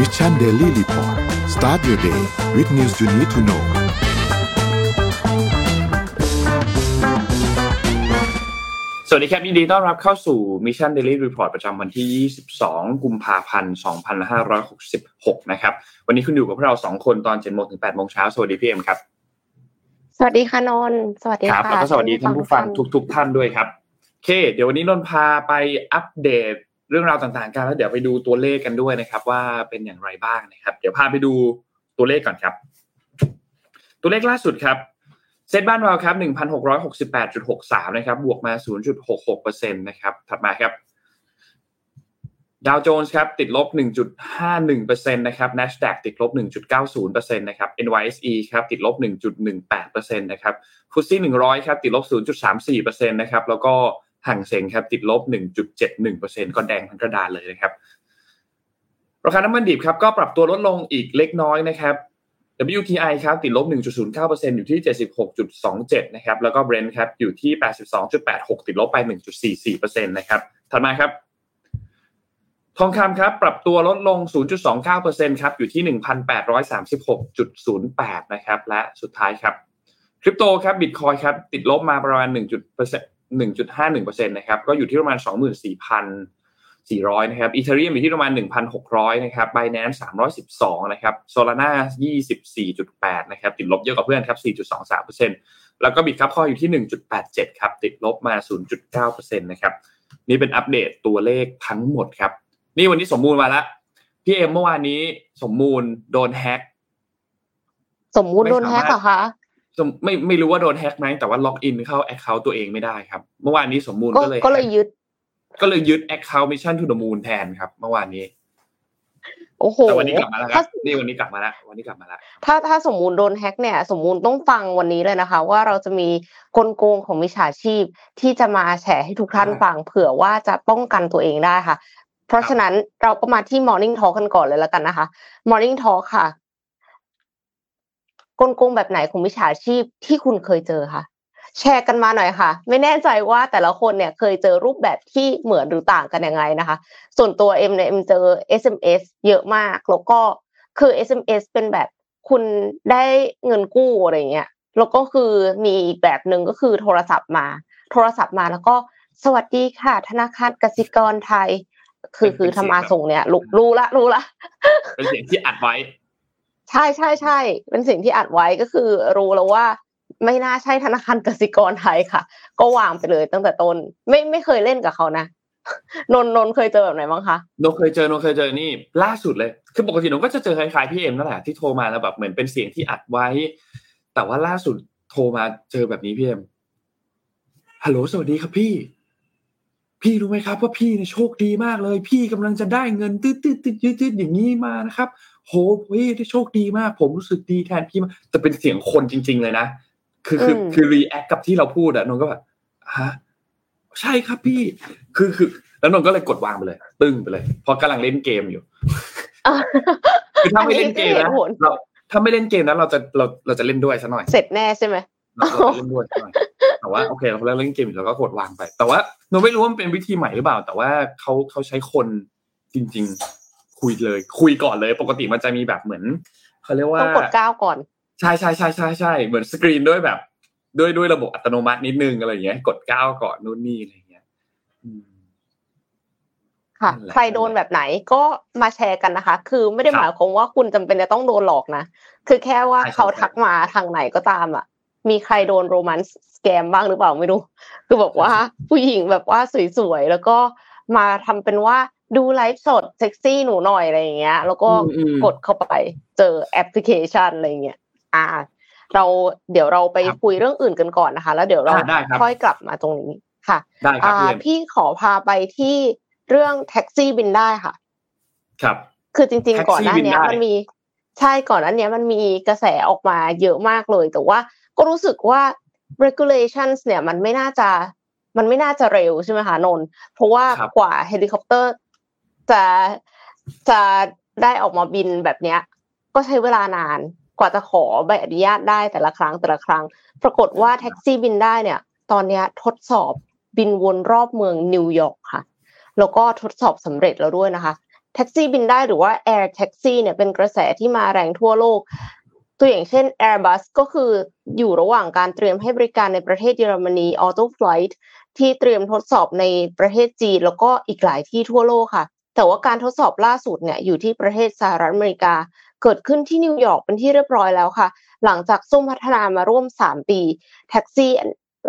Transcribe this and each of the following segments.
Mission Daily Report start your day with news you need to know สวัสดีครับยินดีต้อนรับเข้าสู่ Mission Daily Report ประจำวันที่ 22 กุมภาพันธ์ 2566 นะครับ วันนี้คุณอยู่กับพวกเรา 2 คนตอน7โมงถึง8โมงเช้า สวัสดีพี่เอ็มครับ สวัสดีค่ะนนท์สวัสดีครับค่ะแล้วก็สวัสดีท่านผู้ฟังทุก ๆ ท่านด้วยครับ โอเค เดี๋ยววันนี้นนท์พาไปอัปเดต เรื่องราวต่างๆกันแล้วเดี๋ยวไปดูตัวเลขกันด้วยนะครับ ว่าเป็นอย่างไรบ้างนะครับ เดี๋ยวพาไปดูตัวเลขก่อนครับ ตัวเลขล่าสุดครับเซ็ตบ้านเราครับ1,668.63นะครับ บวกมา0.66%นะครับ ถัดมาครับดาวโจนส์ครับติดลบ 1.51%นะครับ NASDAQ ติดลบ 1.90%นะครับ NYSE ครับติดลบ 1.18%นะครับฟุตซี่100 ครับติดลบ 0.34%นะครับแล้วก็างเสงครับติดลบ 1.71%ก็แดงทั้งกระดานเลยนะครับ ราคาน้ำมันดิบครับก็ปรับตัวลดลงอีกเล็กน้อยนะครับ WTI ครับติดลบ 1.09%อยู่ที่ 76.27 นะครับ แล้วก็ Brent ครับอยู่ที่ 82.86 ติดลบไป 1.44%นะครับ ถัดมาครับ ทองคำครับปรับตัวลดลง 0.29%ครับอยู่ที่ 1,836.08 นะครับ และสุดท้ายครับ คริปโตครับบิตคอยครับติดลบมาประมาณ 1% 1.51%นะครับก็อยู่ที่ประมาณ 24,400 นะครับอีเทเรียมอยู่ที่ประมาณ 1,600 นะครับ Binance 312 นะครับ Solana 24.8 นะครับติดลบเยอะกว่าเพื่อนครับ 4.23%แล้วก็บิตครับคออยู่ที่ 1.87 ครับติดลบมา 0.9%นะครับนี่เป็นอัปเดตตัวเลขทั้งหมดครับ นี่วันนี้สมมูลมาแล้วพี่เอ็มเมื่อวานนี้สมมูลโดนแฮ็กสมมุติโดนแฮกเหรอคะ ไม่ไม่รู้ว่าโดนแฮ็กไหมแต่ว่าล็อกอินเข้า account ตัวเองไม่ได้ครับ เมื่อวานนี้สมมูลก็ก็เลยก็เลยยึด ก็เลยยึด account Mission To The Moon แทนครับ เมื่อวานนี้ โอ้โหแต่วันนี้กลับมาแล้วคถ้ารับนี่วันนี้กลับมาแล้ววันนี้กลับมาแล้วถ้าถ้าสมมูลโดนแฮกเนี่ย สมมูลต้องฟังวันนี้เลยนะคะ ว่าเราจะมีกลโกงของมิจฉาชีพที่จะมาแฉให้ทุกท่านอ่าฟังเผื่อว่าจะป้องกันตัวเองได้ค่ะ เพราะฉะนั้นเราก็มาที่ Morning Talk กันก่อนเลยแล้วกันนะคะ Morning Talk ค่ะ กลโกงแบบไหนของมิจฉาชีพที่คุณเคยเจอคะแชร์กันมาหน่อยค่ะ ไม่แน่ใจว่าแต่ละคนเนี่ยเคยเจอรูปแบบที่เหมือนหรือต่างกันยังไงนะคะ ส่วนตัวเอ็มเนี่ยเอ็มเจอ SMS เยอะมากแล้วก็คือ SMS เป็นแบบคุณได้เงินกู้อะไรเงี้ยแล้วก็คือมีอีกแบบหนึ่งก็คือโทรศัพท์มา โทรศัพท์มาแล้วก็สวัสดีค่ะ ธนาคารกสิกรไทย คือคือทำมาส่งเนี่ยรู้รู้ละรู้ละเป็นเสียงที่อัดไว้ ใช่ใช่ใช่เป็นสิ่งที่อัดไว้ก็คือรู้แล้วว่า ไม่น่าใช่ธนาคารกสิกรไทยค่ะ ก็วางไปเลยตั้งแต่ต้นไม่ไม่เคยเล่นกับเขานะนนนนเคยเจอแบบไหนบ้างคะโนเคยเจอโนเคยเจอนี่ ล่าสุดเลย คือปกติโนก็จะเจอคล้ายๆพี่เอ็มนั่นแหละที่โทรมาแล้วแบบเหมือนเป็นเสียงที่อัดไว้ แต่ว่าล่าสุดโทรมาเจอแบบนี้พี่เอ็มฮัลโหลสวัสดีครับพี่ พี่รู้ไหมครับ ว่าพี่เนี่ยโชคดีมากเลย พี่กำลังจะได้เงินตืดตืดตืดตืดตืดอย่างนี้มานะครับ โหพี่ได้โชคดีมาก ผมรู้สึกดีแทนพี่มากแต่เป็นเสียงคนจริง ๆ เลยนะ คือคืออืมคือ react กับที่เราพูดอะนนท์ก็แบบฮะใช่ครับพี่ คือคือ แล้วนนท์ก็เลยกดวางไปเลย ตึ้งไปเลยเพราะกำลังเล่นเกมอยู่คือถ้าไม่เล่นเกมอันะนนี้คือเหตุผลเราถ้าไม่เล่นเกมนะเราจะเราเราจะเล่นด้วยซะหน่อย เสร็จแน่ใช่ไหมเราเราจะเล่นด้วยซะหน่อยแต่ว่าโอเคเราเล่นเกมอยู่เราก็กดวางไป แต่ว่าหนูไม่รู้ว่ามันเป็นวิธีใหม่หรือเปล่า แต่ว่าเขาเขาใช้คนจริงๆ คุยเลย คุยก่อนเลย ปกติมันจะมีแบบเหมือนเขาเรียกว่าต้องกดก้าวก่อน ใช่ใช่ใช่ใช่ใช่เหมือนสกรีนด้วยแบบ ด้วยด้วยระบบอัตโนมัตินิดนึงอะไรอย่างเงี้ย กดก้าวก่อนนู่นนี่อะไรอย่างเงี้ยอืมค่ะนั่นแหละใครโดนแบบไหนก็มาแชร์กันนะคะ คือไม่ได้ครับหมายความว่าคุณจำเป็นจะต้องโดนหลอกนะ คือแค่ว่าใช่ครับเขาทักมาทางไหนก็ตามอะ มีใครโดนโรแมนต์สแกมบ้างหรือเปล่าไม่รู้ คือแบบว่าผู้หญิงแบบว่าสวยๆ แล้วก็มาทำเป็นว่า ดูไลฟ์สดเซ็กซี่หนูหน่อยอะไรอย่างเงี้ย แล้วก็อืมอืมกดเข้าไปเจอแอปพลิเคชันอะไรอย่างเงี้ยอ่า เราเดี๋ยวเราไปครับคุยเรื่องอื่นกันก่อนนะคะ แล้วเดี๋ยวเราอ่าได้ครับค่อยกลับมาตรงนี้ค่ะได้ครับอ่าพี่เอ็มพี่ขอพาไปที่เรื่องแท็กซี่บินได้ค่ะ ครับ คือจริงๆแท็กซี่ๆก่อนหน้าเนี้ยมันมีใช่ก่อนหน้าเนี้ยมันมีกระแสออกมาเยอะมากเลย แต่ว่าก็รู้สึกว่า regulations เนี่ยมันไม่น่าจะมันไม่น่าจะเร็วใช่ไหมคะนนท์เพราะว่าครับกว่าเฮลิคอปเตอร์ จะจะได้ออกมาบินแบบเนี้ย ก็ใช้เวลานานกว่าจะขอใบอนุญาตได้แต่ละครั้งแต่ละครั้ง ปรากฏว่าแท็กซี่บินได้เนี่ย ตอนเนี้ยทดสอบบินวนรอบเมืองนิวยอร์กค่ะ แล้วก็ทดสอบสำเร็จแล้วด้วยนะคะแท็กซี่บินได้หรือว่า Air Taxi เนี่ยเป็นกระแสที่มาแรงทั่วโลก ตัวอย่างเช่น Airbus ก็คืออยู่ระหว่างการเตรียมให้บริการในประเทศเยอรมนี Auto Flight ที่เตรียมทดสอบในประเทศจีน แล้วก็อีกหลายที่ทั่วโลกค่ะ แต่ว่าการทดสอบล่าสุดเนี่ยอยู่ที่ประเทศสหรัฐอเมริกา เกิดขึ้นที่นิวยอร์กเป็นที่เรียบร้อยแล้วค่ะ หลังจากซุ่มพัฒนามาร่วม 3 ปี แท็กซี่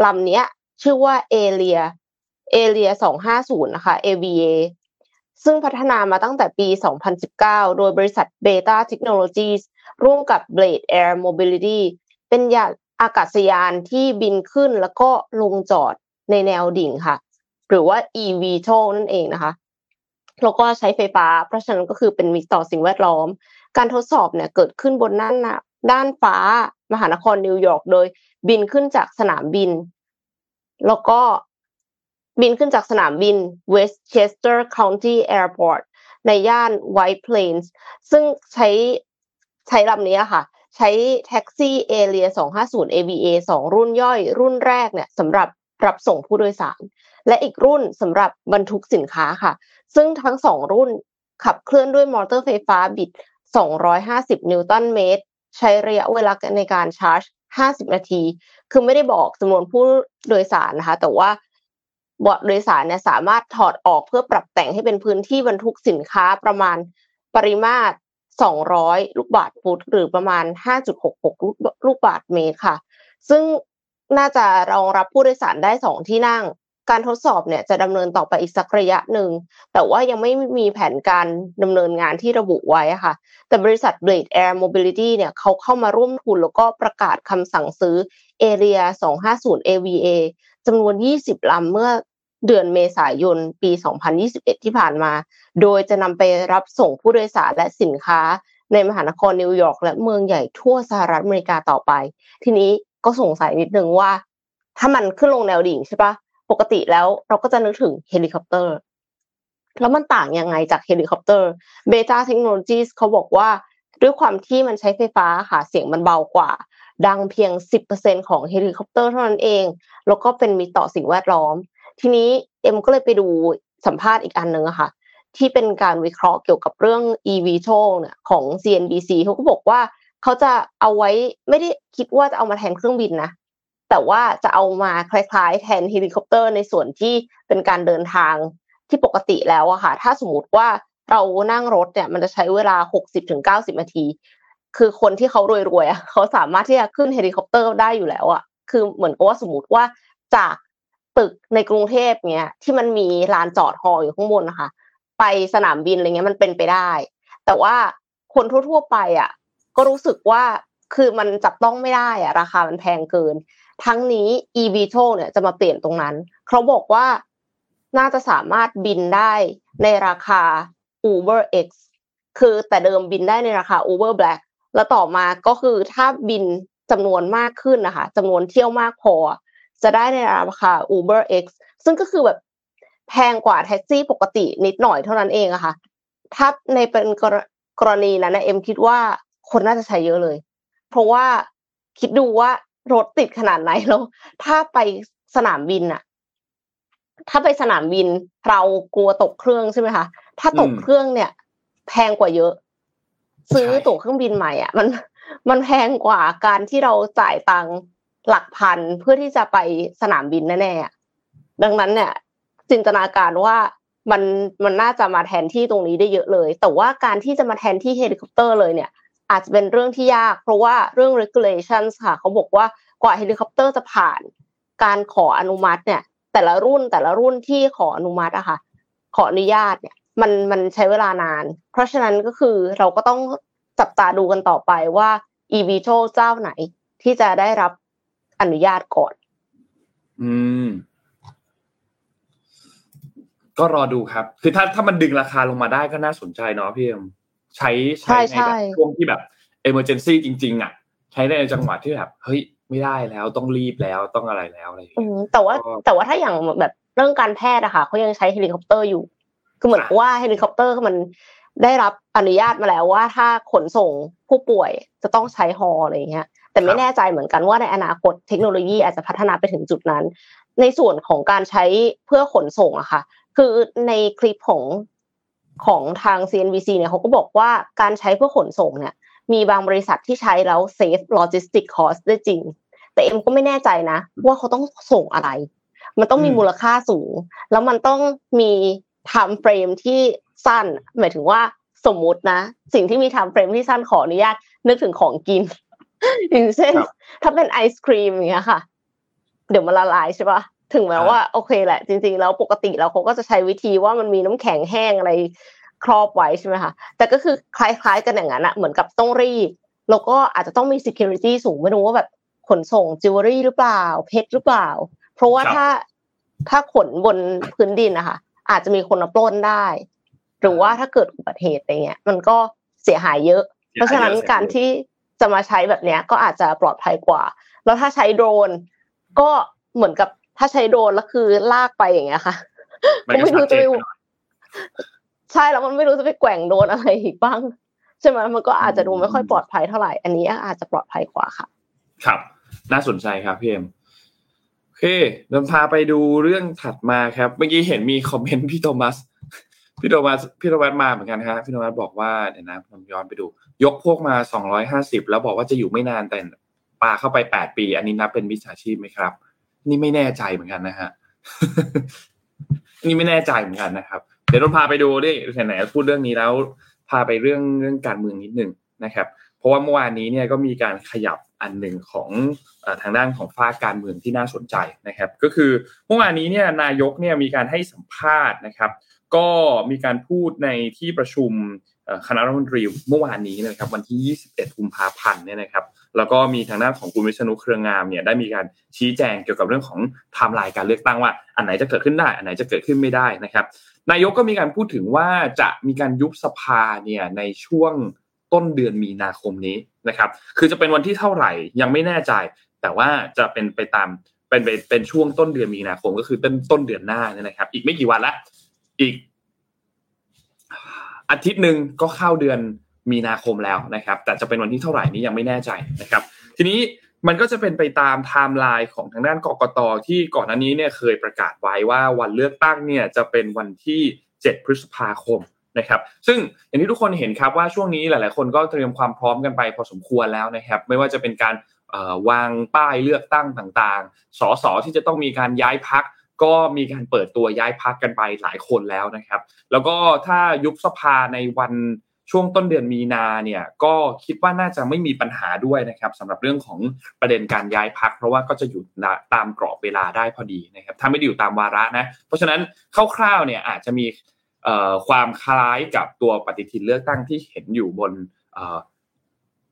ลำนี้ชื่อว่า Alia Alia 250 นะคะ AVA ซึ่งพัฒนามาตั้งแต่ปี 2019 โดยบริษัท Beta Technologies ร่วมกับ Blade Air Mobility เป็นยานอากาศยานที่บินขึ้นแล้วก็ลงจอดในแนวดิ่งค่ะ หรือว่า eVTOL นั่นเองนะคะ แล้วก็ใช้ไฟฟ้า เพราะฉะนั้นก็คือเป็นมิตรต่อสิ่งแวดล้อม การทดสอบเนี่ยเกิดขึ้นบนด้านด้านฟ้ามหานครนิวยอร์กโดย บินขึ้นจากสนามบิน แล้วก็บินขึ้นจากสนามบิน Westchester County Airport ในย่าน White Plains ซึ่งใช้ใช้ลำนี้ค่ะ ใช้แท็กซี่เอเรีย250 AVA 2 รุ่นย่อย รุ่นแรกเนี่ยสำหรับรับส่งผู้โดยสาร และอีกรุ่นสำหรับบรรทุกสินค้าค่ะ ซึ่งทั้งสองรุ่นขับเคลื่อนด้วยมอเตอร์ไฟฟ้าบิด 250 นิวตันเมตร ใช้ระยะเวลาในการชาร์จ 50 นาที คือไม่ได้บอกจำนวนผู้โดยสารนะคะ แต่ว่าเบาะโดยสารเนี่ยสามารถถอดออกเพื่อปรับแต่งให้เป็นพื้นที่บรรทุกสินค้าประมาณปริมาตร 200 ลูกบาทฟุตหรือประมาณ 5.66 ลูกบาทเมตรค่ะ ซึ่งน่าจะรองรับผู้โดยสารได้ 2 ที่นั่ง การทดสอบเนี่ยจะดำเนินต่อไปอีกสักระยะหนึ่ง แต่ว่ายังไม่มีแผนการดำเนินงานที่ระบุไว้ค่ะ แต่บริษัท Blade Air Mobility เนี่ยเขาเข้ามาร่วมทุนแล้วก็ประกาศคำสั่งซื้อ Area 250 AVA จำนวน 20ลำเมื่อเดือนเมษายนปี 2021 ที่ผ่านมา โดยจะนำไปรับส่งผู้โดยสารและสินค้าในมหานครนิวยอร์กและเมืองใหญ่ทั่วสหรัฐอเมริกาต่อไป ทีนี้ก็สงสัยนิดนึงว่า ถ้ามันขึ้นลงแนวดิ่งใช่ปะ ปกติแล้วเราก็จะนึกถึงเฮลิคอปเตอร์ แล้วมันต่างยังไงจากเฮลิคอปเตอร์ Beta Technologies เขาบอกว่าด้วยความที่มันใช้ไฟฟ้าค่ะเสียงมันเบากว่า ดังเพียง 10%ของเฮลิคอปเตอร์เท่านั้นเอง แล้วก็เป็นมิตรต่อสิ่งแวดล้อม ทีนี้เอ็มก็เลยไปดูสัมภาษณ์อีกอันหนึ่งค่ะ ที่เป็นการวิเคราะห์เกี่ยวกับเรื่อง EV โชเนี่ยของ CNBC เขาก็บอกว่าเขาจะเอาไว้ไม่ได้คิดว่าจะเอามาแทนเครื่องบินนะ แต่ว่าจะเอามาคล้ายๆ แทนเฮลิคอปเตอร์ในส่วนที่เป็นการเดินทางที่ปกติแล้วอะค่ะ ถ้าสมมติว่าเรานั่งรถเนี่ยมันจะใช้เวลา 60-90 นาที คือคนที่เขารวยๆอะเขาสามารถที่จะขึ้นเฮลิคอปเตอร์ได้อยู่แล้วอะคือเหมือนกับว่าสมมติว่าจากตึกในกรุงเทพเนี้ยที่มันมีลานจอดฮออยู่ข้างบนนะคะไปสนามบินอะไรเงี้ยมันเป็นไปได้ แต่ว่าคนทั่ว ๆ ไปอะก็รู้สึกว่าคือมันจับต้องไม่ได้อะราคามันแพงเกิน ทั้งนี้ eVTO เนี่ยจะมาเปลี่ยนตรงนั้น เขาบอกว่าน่าจะสามารถบินได้ในราคา Uber X คือแต่เดิมบินได้ในราคา Uber Black แล้วต่อมาก็คือถ้าบินจำนวนมากขึ้นนะคะจำนวนเที่ยวมากพอ จะได้ในราคา Uber X ซึ่งก็คือแบบแพงกว่าแท็กซี่ปกตินิดหน่อยเท่านั้นเองอะค่ะ ถ้าในเป็นกรณีนั้นนะเอ็มคิดว่าคนน่าจะใช้เยอะเลย เพราะว่าคิดดูว่า รถติดขนาดไหนแล้ว ถ้าไปสนามบินอะถ้าไปสนามบินเรากลัวตกเครื่องใช่ไหมคะถ้าตกเครื่องเนี่ย แพงกว่าเยอะ ซื้อตั๋วเครื่องบินใหม่อะ มันมันแพงกว่าการที่เราจ่ายตังหลักพันเพื่อที่จะไปสนามบินแน่ๆดังนั้นเนี่ย จินตนาการว่ามันมันน่าจะมาแทนที่ตรงนี้ได้เยอะเลย แต่ว่าการที่จะมาแทนที่เฮลิคอปเตอร์เลยเนี่ย อาจจะเป็นเรื่องที่ยาก เพราะว่าเรื่อง regulations ค่ะเขาบอกว่ากว่าเฮลิคอปเตอร์จะผ่าน การขออนุมัติเนี่ย แต่ละรุ่นแต่ละรุ่นที่ขออนุมัติอะค่ะ ขออนุญาตเนี่ย มันมันใช้เวลานาน เพราะฉะนั้นก็คือเราก็ต้องจับตาดูกันต่อไปว่า e v t o เจ้าไหนที่จะได้รับอนุญาตก่อน อืม ก็รอดูครับ คือถ้าถ้ามันดึงราคาลงมาได้ก็น่าสนใจเนาะพี่เอ็ม ใช้ใช้ในแบบช่วงที่แบบ emergency จริง ๆ อะ ใช้ในจังหวะที่แบบเฮ้ยไม่ได้แล้วต้องรีบแล้วต้องอะไรแล้วอะไรอย่างเงี้ยแต่ว่าแต่ว่าถ้าอย่างแบบเรื่องการแพทย์อะค่ะเขายังใช้เฮลิคอปเตอร์อยู่ คือเหมือนว่าเฮลิคอปเตอร์มันได้รับอนุญาตมาแล้วว่าถ้าขนส่งผู้ป่วยจะต้องใช้ฮออะไรเงี้ย แต่ไม่แน่ใจเหมือนกันว่าในอนาคตเทคโนโลยีอาจจะพัฒนาไปถึงจุดนั้น ในส่วนของการใช้เพื่อขนส่งอะค่ะ คือในคลิปของ ของทาง CNBC เนี่ยเขาก็บอกว่าการใช้เพื่อขนส่งเนี่ย มีบางบริษัทที่ใช้แล้ว save logistic cost ได้จริง แต่เอ็มก็ไม่แน่ใจนะ ว่าเขาต้องส่งอะไร มันต้องมีมูลค่าสูง แล้วมันต้องมี time frame ที่สั้น หมายถึงว่าสมมุตินะ สิ่งที่มี time frame ที่สั้นขออนุญาตนึกถึงของกินอย่างเช่น ถ้าเป็นไอศครีมอย่างเงี้ยค่ะ เดี๋ยวมันละลายใช่ปะ ถึงแม้ว่าโอเคแหละ จริงๆแล้วปกติแล้วเขาก็จะใช้วิธีว่ามันมีน้ำแข็งแห้งอะไรครอบไว้ใช่ไหมคะแต่ก็คือคล้ายๆกันอย่างนั้นอะเหมือนกับต้องรีดแล้วก็อาจจะต้องมี security สูงไม่รู้ว่าแบบขนส่งจิวเวลรี่หรือเปล่า เพชรหรือเปล่า เพราะว่าถ้าถ้าขนบนพื้นดินนะคะอาจจะมีคนมาปล้นได้ หรือว่าถ้าเกิดอุบัติเหตุอะไรเงี้ย มันก็เสียหายเยอะ เพราะฉะนั้นการที่จะมาใช้แบบเนี้ยก็อาจจะปลอดภัยกว่า แล้วถ้าใช้โดรน ก็เหมือนกับ ถ้าใช้โดรนแล้วคือลากไปอย่างเงี้ยค่ะก็ไม่รู้จะไปใช่แล้วมันไม่รู้จะไปแกว่งโดนอะไรอีกบ้างใช่ไหมมันก็อาจจะดูไม่ค่อยปลอดภัยเท่าไหร่ อันนี้อาจจะปลอดภัยกว่าค่ะ ครับ น่าสนใจครับพี่เอ็มโอเคเดี๋ยวพาไปดูเรื่องถัดมาครับ เมื่อกี้เห็นมีคอมเมนต์พี่โทมัสพี่โทมัสพี่โทมัสมาเหมือนกันครับพี่โทมัสบอกว่าเดี๋ยวนะผมย้อนไปดู ยกพวกมาสองร้อยห้าสิบแล้วบอกว่าจะอยู่ไม่นานแต่ปาเข้าไปแปดปี อันนี้นับเป็นมิจฉาชีพไหมครับ นี่ไม่แน่ใจเหมือนกันนะฮะนี่ไม่แน่ใจเหมือนกันนะครับ เดี๋ยวเราพาไปดูดิไหนๆพูดเรื่องนี้แล้ว พาไปเรื่องเรื่องการเมืองนิดนึงนะครับ เพราะว่าเมื่อวานนี้เนี่ยก็มีการขยับอันหนึ่งของทางด้านของฝ้าการเมืองที่น่าสนใจนะครับ ก็คือเมื่อวานนี้เนี่ยนายกเนี่ยมีการให้สัมภาษณ์นะครับ ก็มีการพูดในที่ประชุมคณะรัฐมนตรีเมื่อวานนี้นะครับ วันที่ 21 กุมภาพันธ์เนี่ยนะครับ แล้วก็มีทางด้านของคุณวิษณุเครืองามเนี่ยได้มีการชี้แจงเกี่ยวกับเรื่องของไทม์ไลน์การเลือกตั้งว่า อันไหนจะเกิดขึ้นได้อันไหนจะเกิดขึ้นไม่ได้นะครับ นายกก็มีการพูดถึงว่าจะมีการยุบสภาเนี่ยในช่วงต้นเดือนมีนาคมนี้นะครับ คือจะเป็นวันที่เท่าไหร่ยังไม่แน่ใจ แต่ว่าจะเป็นไปตามเป็นเป็นช่วงต้นเดือนมีนาคมก็คือต้นต้นเดือนหน้าเนี่ยนะครับ อีกไม่กี่วันละอีกอาทิตย์หนึ่งก็เข้าเดือน มีนาคมแล้วนะครับ แต่จะเป็นวันที่เท่าไหร่นี้ยังไม่แน่ใจนะครับ ทีนี้มันก็จะเป็นไปตามไทม์ไลน์ของทางด้านกกตที่ก่อนหน้านี้เนี่ยเคยประกาศไว้ว่าวันเลือกตั้งเนี่ยจะเป็นวันที่ 7 พฤษภาคมนะครับ ซึ่งอย่างที่ทุกคนเห็นครับว่าช่วงนี้หลาย ๆ คนก็เตรียมความพร้อมกันไปพอสมควรแล้วนะครับ ไม่ว่าจะเป็นการวางป้ายเลือกตั้งต่างๆ สสที่จะต้องมีการย้ายพรรคก็มีการเปิดตัวย้ายพักกันไปหลายคนแล้วนะครับ แล้วก็ถ้ายุบสภาในวัน ช่วงต้นเดือนมีนาเนี่ยก็คิดว่าน่าจะไม่มีปัญหาด้วยนะครับสำหรับเรื่องของประเด็นการย้ายพักเพราะว่าก็จะอยู่ตามกรอบเวลาได้พอดีนะครับถ้าไม่ได้อยู่ตามวาระนะ เพราะฉะนั้นคร่าวๆเนี่ยอาจจะมีความคล้ายกับตัวปฏิทินเลือกตั้งที่เห็นอยู่บน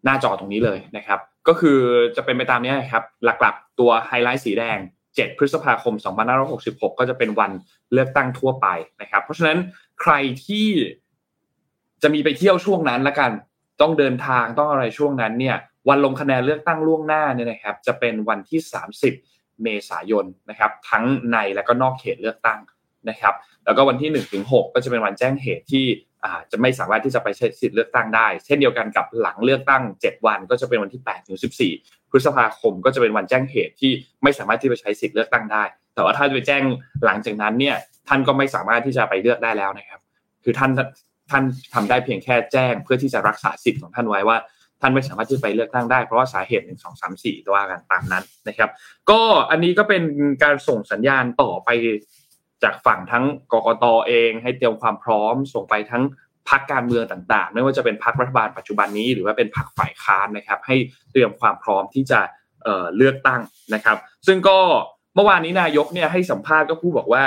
หน้าจอตรงนี้เลยนะครับ ก็คือจะเป็นไปตามนี้ครับหลักๆ ตัวไฮไลท์สีแดง 7 พฤษภาคม 2566 ก็จะเป็นวันเลือกตั้งทั่วไปนะครับ เพราะฉะนั้นใครที่ จะมีไปเที่ยวช่วงนั้นละกัน ต้องเดินทางต้องอะไรช่วงนั้นเนี่ยวันลงคะแนนเลือกตั้งล่วงหน้าเนี่ยนะครับจะเป็นวันที่ 30 เมษายนนะครับทั้งในและก็นอกเขตเลือกตั้งนะครับแล้วก็วันที่1ถึง6ก็จะเป็นวันแจ้งเหตุที่จะไม่สามารถที่จะไปใช้สิทธิ์เลือกตั้งได้ เช่นเดียวกันกับหลังเลือกตั้ง 7 วันก็จะเป็นวันที่8ถึง14 พฤษภาคมก็จะเป็นวันแจ้งเหตุที่ไม่สามารถที่จะใช้สิทธิ์เลือกตั้งได้ แต่ว่าถ้าไปแจ้งหลังจากนั้นเนี่ยท่านก็ไม่สามารถที่จะไปเลือกได้แล้วนะครับ คือท่าน ท่านทำได้เพียงแค่แจ้งเพื่อที่จะรักษาสิทธิ์ของท่านไว้ว่า ท่านไม่สามารถที่ไปเลือกตั้งได้เพราะว่าสาเหตุหนึ่งสองสามสี่ตัวกันตามนั้นนะครับ ก็อันนี้ก็เป็นการส่งสัญญาณต่อไปจากฝั่งทั้งกกตเอง ให้เตรียมความพร้อม ส่งไปทั้งพักการเมืองต่างๆ ไม่ว่าจะเป็นพักรัฐบาลปัจจุบันนี้ หรือว่าเป็นพักฝ่ายค้านนะครับ ให้เตรียมความพร้อมที่จะเเลือกตั้งนะครับ ซึ่งก็เมื่อวานนี้นายกเนี่ยให้สัมภาษณ์ก็พูดบอกว่า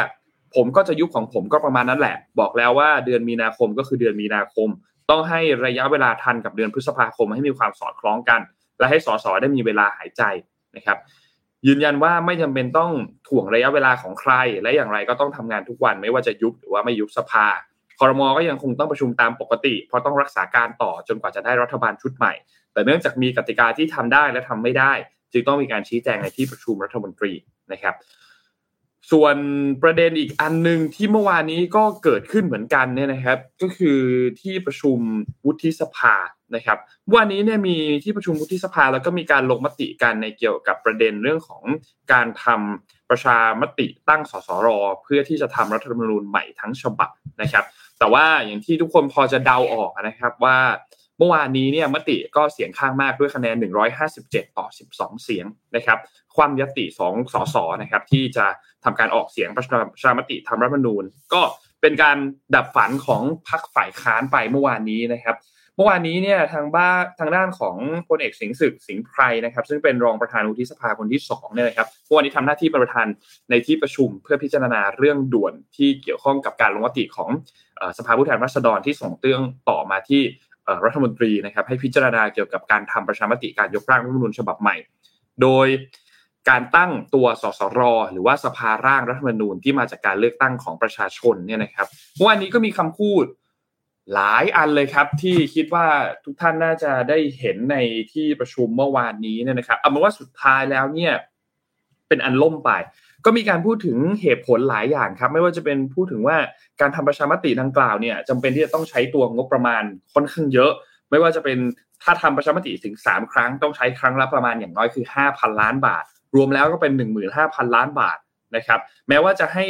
ผมก็จะยุบของผมก็ประมาณนั้นแหละ บอกแล้วว่าเดือนมีนาคมก็คือเดือนมีนาคม ต้องให้ระยะเวลาทันกับเดือนพฤษภาคมให้มีความสอดคล้องกัน และให้สสได้มีเวลาหายใจนะครับยืนยันว่าไม่จำเป็นต้องถ่วงระยะเวลาของใคร และอย่างไรก็ต้องทำงานทุกวันไม่ว่าจะยุบหรือว่าไม่ยุบสภาคอรมอก็ยังคงต้องประชุมตามปกติ เพราะต้องรักษาการต่อจนกว่าจะได้รัฐบาลชุดใหม่ แต่เนื่องจากมีกติกาที่ทำได้และทำไม่ได้ จึงต้องมีการชี้แจงในที่ประชุมรัฐมนตรีนะครับ ส่วนประเด็นอีกอันหนึ่งที่เมื่อวานนี้ก็เกิดขึ้นเหมือนกันเนี่ยนะครับ ก็คือที่ประชุมวุฒิสภานะครับวันนี้เนี่ยมีที่ประชุมวุฒิสภาแล้วก็มีการลงมติกันในเกี่ยวกับประเด็นเรื่องของการทำประชามติตั้งสสรเพื่อที่จะทำรัฐธรรมนูญใหม่ทั้งฉบับนะครับ แต่ว่าอย่างที่ทุกคนพอจะเดาออกนะครับว่า เมื่อวานนี้เนี่ยมติก็เสียงข้างมากด้วยคะแนน 157 ต่อ 12 เสียงนะครับความยติสองสสนะครับที่จะทำการออกเสียงประชามติทำรัฐมนูญ ก็เป็นการดับฝันของพรรคฝ่ายค้านไปเมื่อวานนี้นะครับ เมื่อวานนี้เนี่ยทางบ้าทางด้านของพลเอกสิงห์ศึกสิงห์ไพรนะครับ ซึ่งเป็นรองประธานวุฒิสภาคนที่2เนี่ยนะครับเมื่อวานนี้ทำหน้าที่ประธานในที่ประชุมเพื่อพิจารณาเรื่องด่วนที่เกี่ยวข้องกับการลงมติของสภาผู้แทนราษฎรที่ส่งเรื่องต่อมาที่ รัฐมนตรีนะครับให้พิจารณาเกี่ยวกับการทำประชามติการยกร่างรัฐมนูญฉบับใหม่ โดยการตั้งตัวสสร หรือว่าสภาร่างรัฐธรรมนูญที่มาจากการเลือกตั้งของประชาชนเนี่ยนะครับเมื่อวานนี้ก็มีคำพูดหลายอันเลยครับที่คิดว่าทุกท่านน่าจะได้เห็นในที่ประชุมเมื่อวานนี้เนี่ยนะครับเอาเป็นว่าสุดท้ายแล้วเนี่ยเป็นอันล่มไป ก็มีการพูดถึงเหตุผลหลายอย่างครับ ไม่ว่าจะเป็นพูดถึงว่าการทำประชามติดังกล่าวเนี่ยจำเป็นที่จะต้องใช้ตัวงบประมาณค่อนข้างเยอะ ไม่ว่าจะเป็นถ้าทำประชามติถึง 3 ครั้งต้องใช้ครั้งละประมาณอย่างน้อยคือ 5,000 ล้านบาท รวมแล้วก็เป็น 15,000 ล้านบาทนะครับแม้ว่าจะให้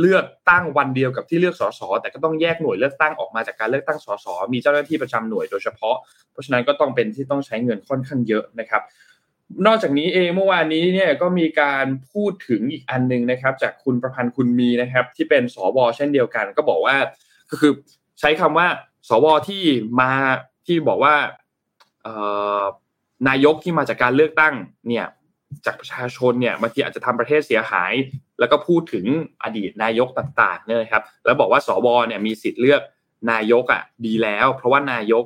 เลือกตั้งวันเดียวกับที่เลือกสสแต่ก็ต้องแยกหน่วยเลือกตั้งออกมาจากการเลือกตั้งสสมีเจ้าหน้าที่ประจำหน่วยโดยเฉพาะ เพราะฉะนั้นก็ต้องเป็นที่ต้องใช้เงินค่อนข้างเยอะนะครับ นอกจากนี้เองเมื่อวานนี้เนี่ยก็มีการพูดถึงอีกอันนึงนะครับ จากคุณประพันธ์คุณมีนะครับ ที่เป็นสวเช่นเดียวกัน ก็บอกว่าก็คือใช้คำว่า สวที่มาที่บอกว่านายกที่มาจากการเลือกตั้งเนี่ยจากประชาชนเนี่ยบางทีอาจจะทำประเทศเสียหาย แล้วก็พูดถึงอดีตนายกต่างๆเนี่ยนะครับ แล้วบอกว่าสวเนี่ยมีสิทธิ์เลือกนายกอะดีแล้ว เพราะว่านายก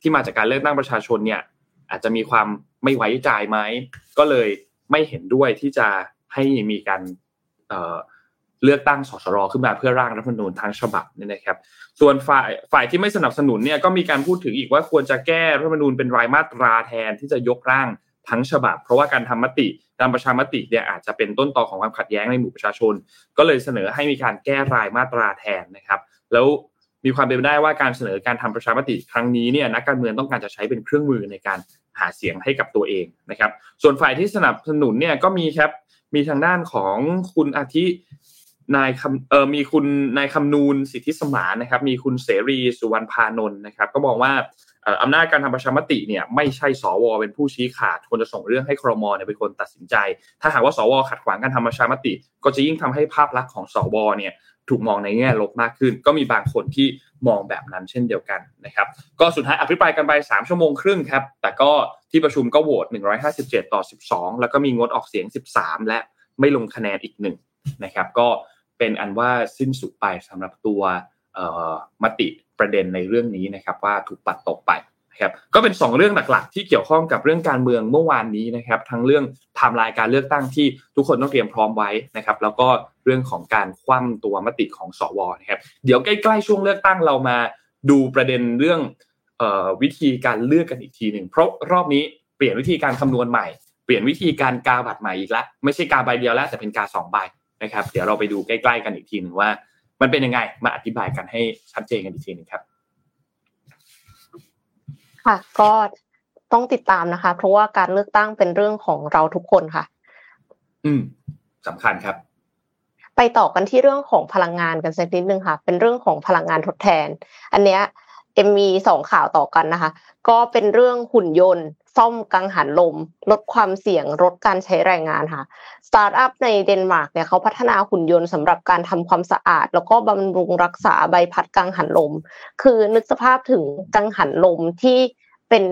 ที่มาจากการเลือกตั้งประชาชนเนี่ยอาจจะมีความ ไม่ไว้ใจไหมก็เลยไม่เห็นด้วยที่จะให้มีการเลือกตั้งสสรขึ้นมาเพื่อร่างรัฐธรรมนูญทั้งฉบับนี่นะครับ ส่วนฝ่ายฝ่ายที่ไม่สนับสนุนเนี่ยก็มีการพูดถึงอีกว่าควรจะแก้รัฐธรรมนูญเป็นรายมาตราแทนที่จะยกร่างทั้งฉบับ เพราะว่าการทำมติการประชามติเนี่ยอาจจะเป็นต้นตอของความขัดแย้งในหมู่ประชาชน ก็เลยเสนอให้มีการแก้รายมาตราแทนนะครับ แล้วมีความเป็นไปได้ว่าการเสนอการทำประชามติครั้งนี้เนี่ยนักการเมืองต้องการจะใช้เป็นเครื่องมือในการ หาเสียงให้กับตัวเองนะครับ ส่วนฝ่ายที่สนับสนุนเนี่ยก็มีครับมีทางด้านของคุณอาทินายคำเออมีคุณนายคำนูนสิทธิสมานนะครับ มีคุณเสรีสุวรรณพานนท์นะครับ ก็บอกว่า อำนาจการทำประชามติเนี่ยไม่ใช่สวเป็นผู้ชี้ขาดควรจะส่งเรื่องให้ครมเนี่ยเป็นคนตัดสินใจ ถ้าหากว่าสวขัดขวางการทำประชามติ ก็จะยิ่งทำให้ภาพลักษณ์ของสวเนี่ยถูกมองในแง่ลบมากขึ้น ก็มีบางคนที่มองแบบนั้นเช่นเดียวกันนะครับ ก็สุดท้ายอภิปรายกันไป 3 ชั่วโมงครึ่งครับ แต่ก็ที่ประชุมก็โหวต 157 ต่อ 12 แล้วก็มีงดออกเสียง 13 และไม่ลงคะแนนอีกหนึ่งนะครับ ก็เป็นอันว่าสิ้นสุดไปสำหรับตัว มติประเด็นในเรื่องนี้นะครับว่าถูกปัดตกไปครับก็เป็น 2 เรื่องหลักๆ ที่เกี่ยวข้องกับเรื่องการเมืองเมื่อวานนี้นะครับ ทั้งเรื่องไทม์ไลน์การเลือกตั้งที่ทุกคนต้องเตรียมพร้อมไว้นะครับ แล้วก็เรื่องของการคว่ำตัวมติของสวนะครับเดี๋ยวใกล้ๆช่วงเลือกตั้งเรามาดูประเด็นเรื่องวิธีการเลือกกันอีกทีหนึ่งเพราะรอบนี้เปลี่ยนวิธีการคำนวณใหม่ เปลี่ยนวิธีการกาบัตรใหม่อีกแล้วไม่ใช่กาใบเดียวแล้วแต่เป็นกาสองใบนะครับ เดี๋ยวเราไปดูใกล้ ๆ กันอีกทีหนึ่งว่า มันเป็นยังไงมาอธิบายกันให้ชัดเจนกันอีกทีหนึ่งครับ ค่ะ ก็ต้องติดตามนะคะ เพราะว่าการเลือกตั้งเป็นเรื่องของเราทุกคนค่ะ อืมสำคัญครับไปต่อกันที่เรื่องของพลังงานกันสักนิดนึงค่ะ เป็นเรื่องของพลังงานทดแทน อันเนี้ยเอ็มมีสองข่าวต่อกันนะคะ ก็เป็นเรื่องหุ่นยนต์ ซ่อมกังหันลม ลดความเสี่ยงลดการใช้แรงงานค่ะสตาร์ทอัพในเดนมาร์กเนี่ยเขาพัฒนาหุ่นยนต์สำหรับการทำความสะอาด แล้วก็บำรุงรักษาใบพัดกังหันลม คือนึกสภาพถึงกังหันลมที่เป็น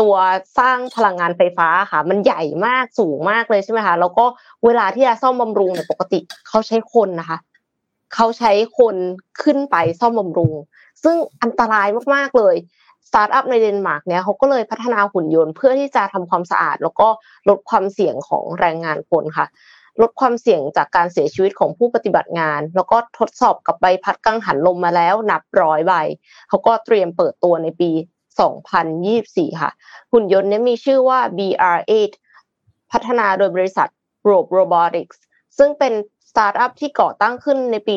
ตัวสร้างพลังงานไฟฟ้าค่ะ มันใหญ่มากสูงมากเลยใช่ไหมคะแล้วก็เวลาที่จะซ่อมบำรุงเนี่ยปกติเขาใช้คนนะคะเขาใช้คนขึ้นไปซ่อมบำรุง ซึ่งอันตรายมากๆเลย สตาร์ทอัพในเดนมาร์กเนี่ยเขาก็เลยพัฒนาหุ่นยนต์เพื่อที่จะทำความสะอาด แล้วก็ลดความเสี่ยงของแรงงานคนค่ะ ลดความเสี่ยงจากการเสียชีวิตของผู้ปฏิบัติงาน แล้วก็ทดสอบกับใบพัดกังหันลมมาแล้วนับร้อยใบเขาก็เตรียมเปิดตัวในปี 2024 ค่ะ หุ่นยนต์นี้มีชื่อว่า BR8 พัฒนาโดยบริษัท Rope Robotics ซึ่งเป็นสตาร์ทอัพที่ก่อตั้งขึ้นในปี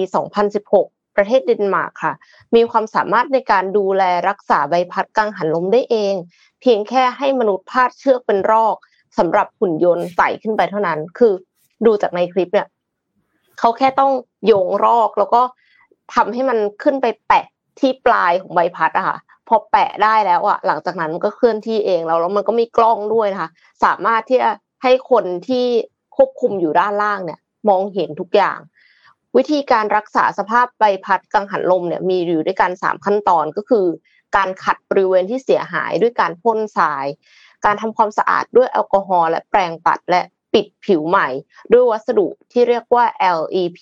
2016 ประเทศเดนมาร์กค่ะ มีความสามารถในการดูแลรักษาใบพัดกังหันลมได้เอง เพียงแค่ให้มนุษย์พาดเชือกเป็นรอกสำหรับหุ่นยนต์ไต่ขึ้นไปเท่านั้น คือดูจากในคลิปเนี่ยเขาแค่ต้องโยงรอกแล้วก็ทำให้มันขึ้นไปแปะที่ปลายของใบพัดอะค่ะพอแปะได้แล้วอะหลังจากนั้นมันก็เคลื่อนที่เองแล้วแล้วมันก็มีกล้องด้วยนะคะ สามารถที่จะให้คนที่ควบคุมอยู่ด้านล่างเนี่ย มองเห็นทุกอย่าง วิธีการรักษาสภาพใบพัดกังหันลมเนี่ยมีอยู่ด้วยกันสามขั้นตอนก็คือ การขัดบริเวณที่เสียหายด้วยการพ่นทราย การทำความสะอาดด้วยแอลกอฮอล์และแปรงปัดและปิดผิวใหม่ ด้วยวัสดุที่เรียกว่า LEP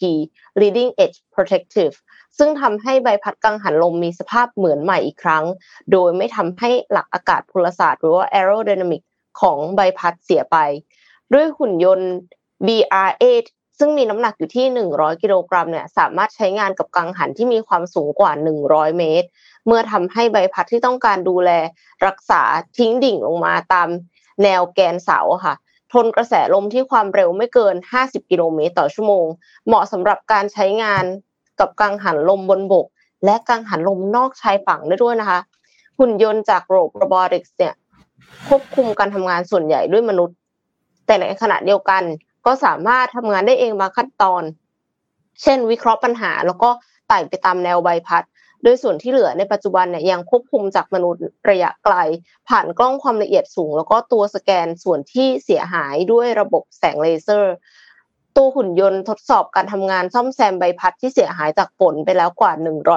Leading Edge Protective ซึ่งทำให้ใบพัดกังหันลมมีสภาพเหมือนใหม่อีกครั้ง โดยไม่ทำให้หลักอากาศพลศาสตร์หรือว่า aerodynamic ของใบพัดเสียไป ด้วยหุ่นยนต์ BR8 ซึ่งมีน้ำหนักอยู่ที่ 100 กิโลกรัมเนี่ยสามารถใช้งานกับกังหันที่มีความสูงกว่า 100 เมตร เมื่อทำให้ใบพัดที่ต้องการดูแลรักษาทิ้งดิ่งลงมาตามแนวแกนเสาค่ะทนกระแสลมที่ความเร็วไม่เกิน 50 กิโลเมตรต่อชั่วโมง เหมาะสำหรับการใช้งานกับกังหันลมบนบก และกังหันลมนอกชายฝั่งได้ด้วยนะคะ หุ่นยนต์จากโรบรอติกส์เนี่ยควบคุมการทำงานส่วนใหญ่ด้วยมนุษย์ แต่ในขณะเดียวกัน ก็สามารถทำงานได้เองบางขั้นตอน เช่น วิเคราะห์ปัญหา แล้วก็ไต่ไปตามแนวใบพัด โดยส่วนที่เหลือในปัจจุบันเนี่ยยังควบคุมจากมนุษย์ระยะไกล ผ่านกล้องความละเอียดสูง แล้วก็ตัวสแกนส่วนที่เสียหายด้วยระบบแสงเลเซอร์ ตัวหุ่นยนต์ทดสอบการทำงานซ่อมแซมใบพัดที่เสียหายจากฝนไปแล้วกว่า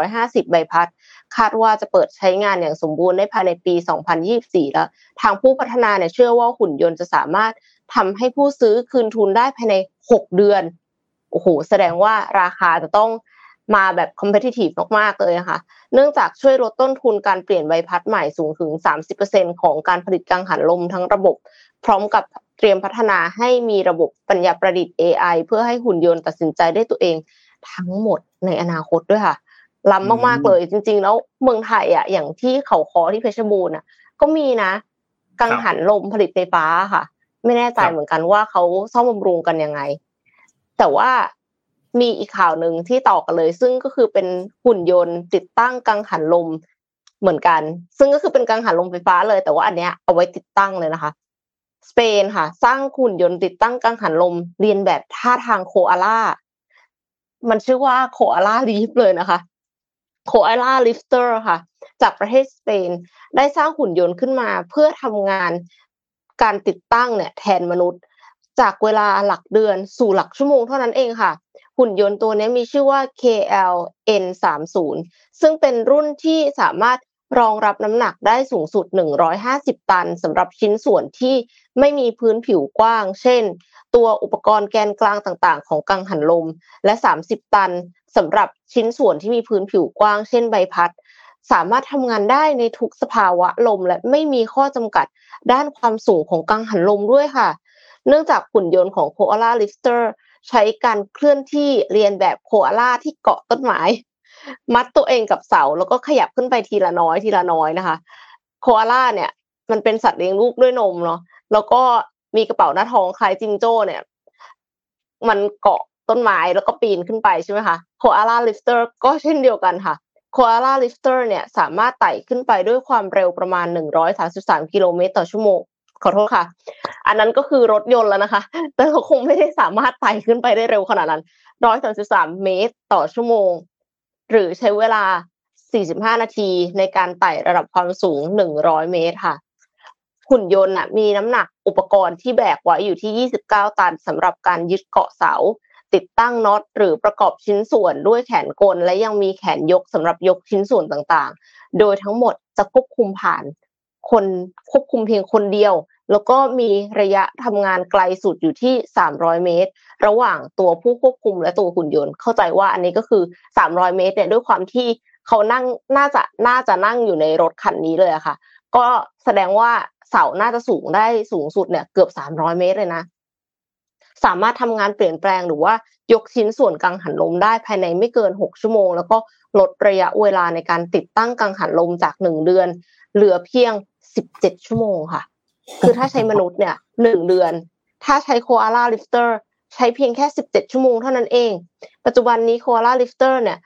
150 ใบพัดคาดว่าจะเปิดใช้งานอย่างสมบูรณ์ได้ภายในปี 2024 แล้ว ทางผู้พัฒนาเนี่ยเชื่อว่าหุ่นยนต์จะสามารถ ทำให้ผู้ซื้อคืนทุนได้ภายใน 6 เดือนโอ้โหแสดงว่าราคาจะต้องมาแบบ competitive มากๆเลยนะคะเนื่องจากช่วยลดต้นทุนการเปลี่ยนใบพัดใหม่สูงถึง 30%ของการผลิตกังหันลมทั้งระบบ พร้อมกับเตรียมพัฒนาให้มีระบบปัญญาประดิษฐ์ AI เพื่อให้หุ่นยนต์ตัดสินใจได้ตัวเองทั้งหมดในอนาคตด้วยค่ะล้ำมากๆเลย จริง ๆ แล้วเมืองไทยอะอย่างที่เขาคอที่เพชรบูรณ์อะ ก็มีนะ กังหันลมผลิตไฟฟ้าค่ะ ไม่แน่ใจเหมือนกันว่าเขาซ่อมบำรุงกันยังไง แต่ว่ามีอีกข่าวหนึ่งที่ต่อกันเลย ซึ่งก็คือเป็นหุ่นยนต์ติดตั้งกังหันลมเหมือนกัน ซึ่งก็คือเป็นกังหันลมไฟฟ้าเลย แต่ว่าอันเนี้ยเอาไว้ติดตั้งเลยนะคะ สเปนค่ะ สร้างหุ่นยนต์ติดตั้งกังหันลมเลียนแบบท่าทางโคอาล่า มันชื่อว่า Koala Lift เลยนะคะ KoalaLifter ค่ะ จากประเทศสเปน ได้สร้างหุ่นยนต์ขึ้นมาเพื่อทำงาน การติดตั้งเนี่ยแทนมนุษย์ จากเวลาหลักเดือนสู่หลักชั่วโมงเท่านั้นเองค่ะ หุ่นยนต์ตัวนี้มีชื่อว่า KLN30 ซึ่งเป็นรุ่นที่สามารถรองรับน้ำหนักได้สูงสุด 150 ตันสำหรับชิ้นส่วนที่ไม่มีพื้นผิวกว้าง เช่น ตัวอุปกรณ์แกนกลางต่างๆ ของกังหันลม และ 30 ตันสำหรับชิ้นส่วนที่มีพื้นผิวกว้าง เช่นใบพัด สามารถทำงานได้ในทุกสภาวะลม และไม่มีข้อจำกัดด้านความสูงของกังหันลมด้วยค่ะ เนื่องจากหุ่นยนต์ของ Koala Lifter ใช้การเคลื่อนที่เรียนแบบโคอาล่าที่เกาะต้นไม้ มัดตัวเองกับเสาแล้วก็ขยับขึ้นไปทีละน้อยทีละน้อยนะคะ โคอาล่าเนี่ย มันเป็นสัตว์เลี้ยงลูกด้วยนมเนาะแล้วก็มีกระเป๋าหน้าท้องคล้ายจิงโจ้เนี่ย มันเกาะต้นไม้แล้วก็ปีนขึ้นไปใช่ไหมคะ KoalaLifter ก็เช่นเดียวกันค่ะ KoalaLifter เนี่ยสามารถไต่ขึ้นไปด้วยความเร็วประมาณ 133 กิโลเมตรต่อชั่วโมงขอโทษค่ะ อันนั้นก็คือรถยนต์แล้วนะคะ แต่เราคงไม่ได้สามารถไต่ขึ้นไปได้เร็วขนาดนั้น 133 เมตรต่อชั่วโมง หรือใช้เวลา 45 นาทีในการไต่ระดับความสูง 100 เมตรค่ะ หุ่นยนต์มีน้ำหนักอุปกรณ์ที่แบกไว้อยู่ที่ 29 ตันสำหรับการยึดเกาะเสา ติดตั้งน็อตหรือประกอบชิ้นส่วนด้วยแขนกล และยังมีแขนยกสำหรับยกชิ้นส่วนต่างๆ โดยทั้งหมดจะควบคุมผ่านคนควบคุมเพียงคนเดียว แล้วก็มีระยะทำงานไกลสุดอยู่ที่ 300 เมตร ระหว่างตัวผู้ควบคุมและตัวหุ่นยนต์ เข้าใจว่าอันนี้ก็คือ 300 เมตรเนี่ยด้วยความที่เขานั่งน่าจะน่าจะนั่งอยู่ในรถคันนี้เลยค่ะ ก็แสดงว่าเสาน่าจะสูงได้สูงสุดเนี่ยเกือบ 300 เมตรเลยนะ สามารถทำงานเปลี่ยนแปลงหรือว่ายกชิ้นส่วนกังหันลมได้ภายในไม่เกิน 6 ชั่วโมง แล้วก็ลดระยะเวลาในการติดตั้งกังหันลมจาก 1 เดือน เหลือเพียง 17 ชั่วโมงค่ะ คือถ้าใช้มนุษย์เนี่ยหนึ่งเดือน ถ้าใช้โคอาล่าลิฟเตอร์ใช้เพียงแค่สิบเจ็ดชั่วโมงเท่านั้นเอง ปัจจุบันนี้ KoalaLifter เนี่ย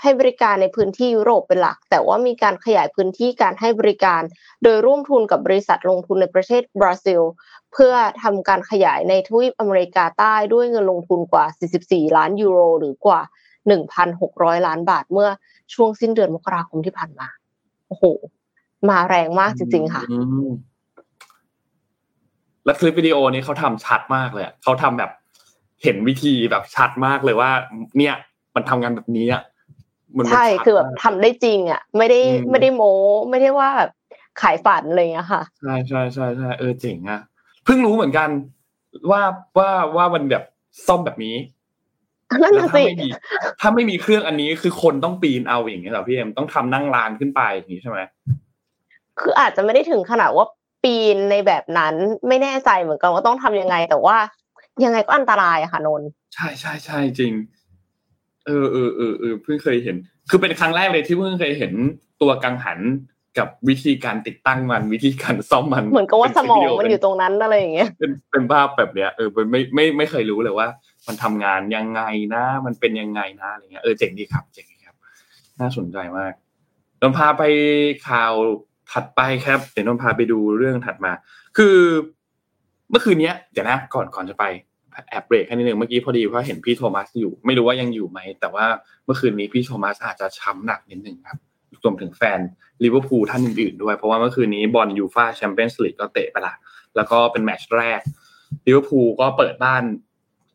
ให้บริการในพื้นที่ยุโรปเป็นหลัก แต่ว่ามีการขยายพื้นที่การให้บริการ โดยร่วมทุนกับบริษัทลงทุนในประเทศบราซิล เพื่อทำการขยายในทวีปอเมริกาใต้ด้วยเงินลงทุนกว่า 44 ล้านยูโร หรือกว่า 1,600 ล้านบาทเมื่อช่วงสิ้นเดือนมกราคมที่ผ่านมา โอ้โห มาแรงมากจริง ๆ ค่ะอืมแล้วคลิปวิดีโอนี้เขาทำชัดมากเลยอะเขาทำแบบเห็นวิธีแบบชัดมากเลยว่า เนี่ย มันทำงานแบบนี้อะ มันใช่ชัดคือแบบมากทำได้จริง อะ ไม่ได้อืมไม่ได้โม้ไม่ได้ว่าแบบขายฝันอะไรอย่างเงี้ยค่ะใช่ใช่ใช่ใช่เออเจ๋งอะเพิ่งรู้เหมือนกันว่าว่าว่ามันแบบซ่อมแบบนี้นั่นแล้วน่ะถ้าสิไม่มีถ้าไม่มีเครื่องอันนี้คือคนต้องปีนเอาอย่างเงี้ยเหรอพี่เอ็มต้องทำนั่งรานขึ้นไปอย่างนี้ใช่ไหมคืออาจจะไม่ได้ถึงขนาดว่าปีนในแบบนั้นไม่แน่ใจเหมือนกันว่าต้องทำยังไง แต่ว่ายังไงก็อันตรายอะค่ะนนท์ใช่ใช่ใช่จริง เออเออเออเออเพิ่งเคยเห็น คือเป็นครั้งแรกเลยที่เพิ่งเคยเห็นตัวกังหันกับวิธีการติดตั้งมันวิธีการซ่อมมันเหมือนกับว่าสมองมันเป็อยู่ตรงนั้นอะไรอย่างเงี้ยเป็นเป็นภาพแบบเนี้ยเออเป็นไม่ไม่ไม่เคยรู้เลยว่า มันทำงานยังไงนะ มันเป็นยังไงนะอะไรเงี้ยเออเจ๋งดีครับเจ๋งดีครับ น่าสนใจมากนนพาไปข่าวถัดไปครับเดี๋ยวนนพาไปดูเรื่องถัดมา คือ เมื่อคืนเนี้ยเดี๋ยวนะก่อนก่อนจะไป แอบเบรกแค่นิดนึงเมื่อกี้พอดีว่าเห็นพี่โทมัสอยู่ ไม่รู้ว่ายังอยู่ไหม แต่ว่าเมื่อคืนนี้พี่โทมัสอาจจะช้ำหนักนิดนึงครับรวมถึงแฟนลิเวอร์พูลท่านอื่นๆด้วย เพราะว่าเมื่อคืนนี้บอลยูฟาแชมเปี้ยนส์ลีกก็เตะไปละแล้วก็เป็นแมตช์แรกลิเวอร์พูลก็เปิดบ้าน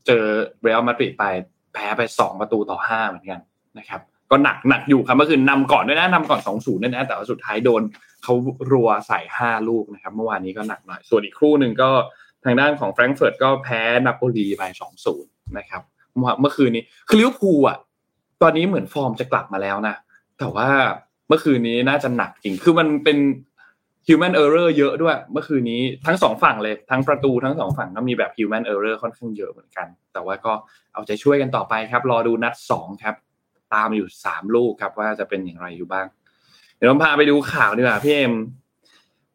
เจอเรอัลมาดริดไปแพ้ไปสองประตูต่อห้าเหมือนกันนะครับก็หนักหนักอยู่ครับเมื่อคืนนำก่อนด้วยนะนำก่อนสองศูนย์ด้วยนะแต่ว่าสุดท้ายโดนเขารัวใส่ห้าลูกนะครับ เมื่อวานนี้ก็หนักหน่อย ส่วนอีกครู่หนึ่งก็ ทางด้านของแฟรงก์เฟิร์ตก็แพ้นาโปลีไปสองศูนย์นะครับเมื่อเมื่อคืนนี้คือลิเวอร์พูลอะตอนนี้เหมือนฟอร์มจะกลับมาแล้วนะ แต่ว่าเมื่อคืนนี้น่าจะหนักจริง คือมันเป็น human error เยอะด้วย เมื่อคืนนี้ทั้งสองฝั่งเลย ทั้งประตูทั้งสองฝั่งก็มีแบบ human error ค่อนข้างเยอะเหมือนกัน แต่ว่าก็เอาใจช่วยกันต่อไปครับ รอดูนัดสองครับ ตามอยู่สามลูกครับว่าจะเป็นอย่างไรอยู่บ้าง เดี๋ยวผมพาไปดูข่าวดีกว่าพี่เอ็ม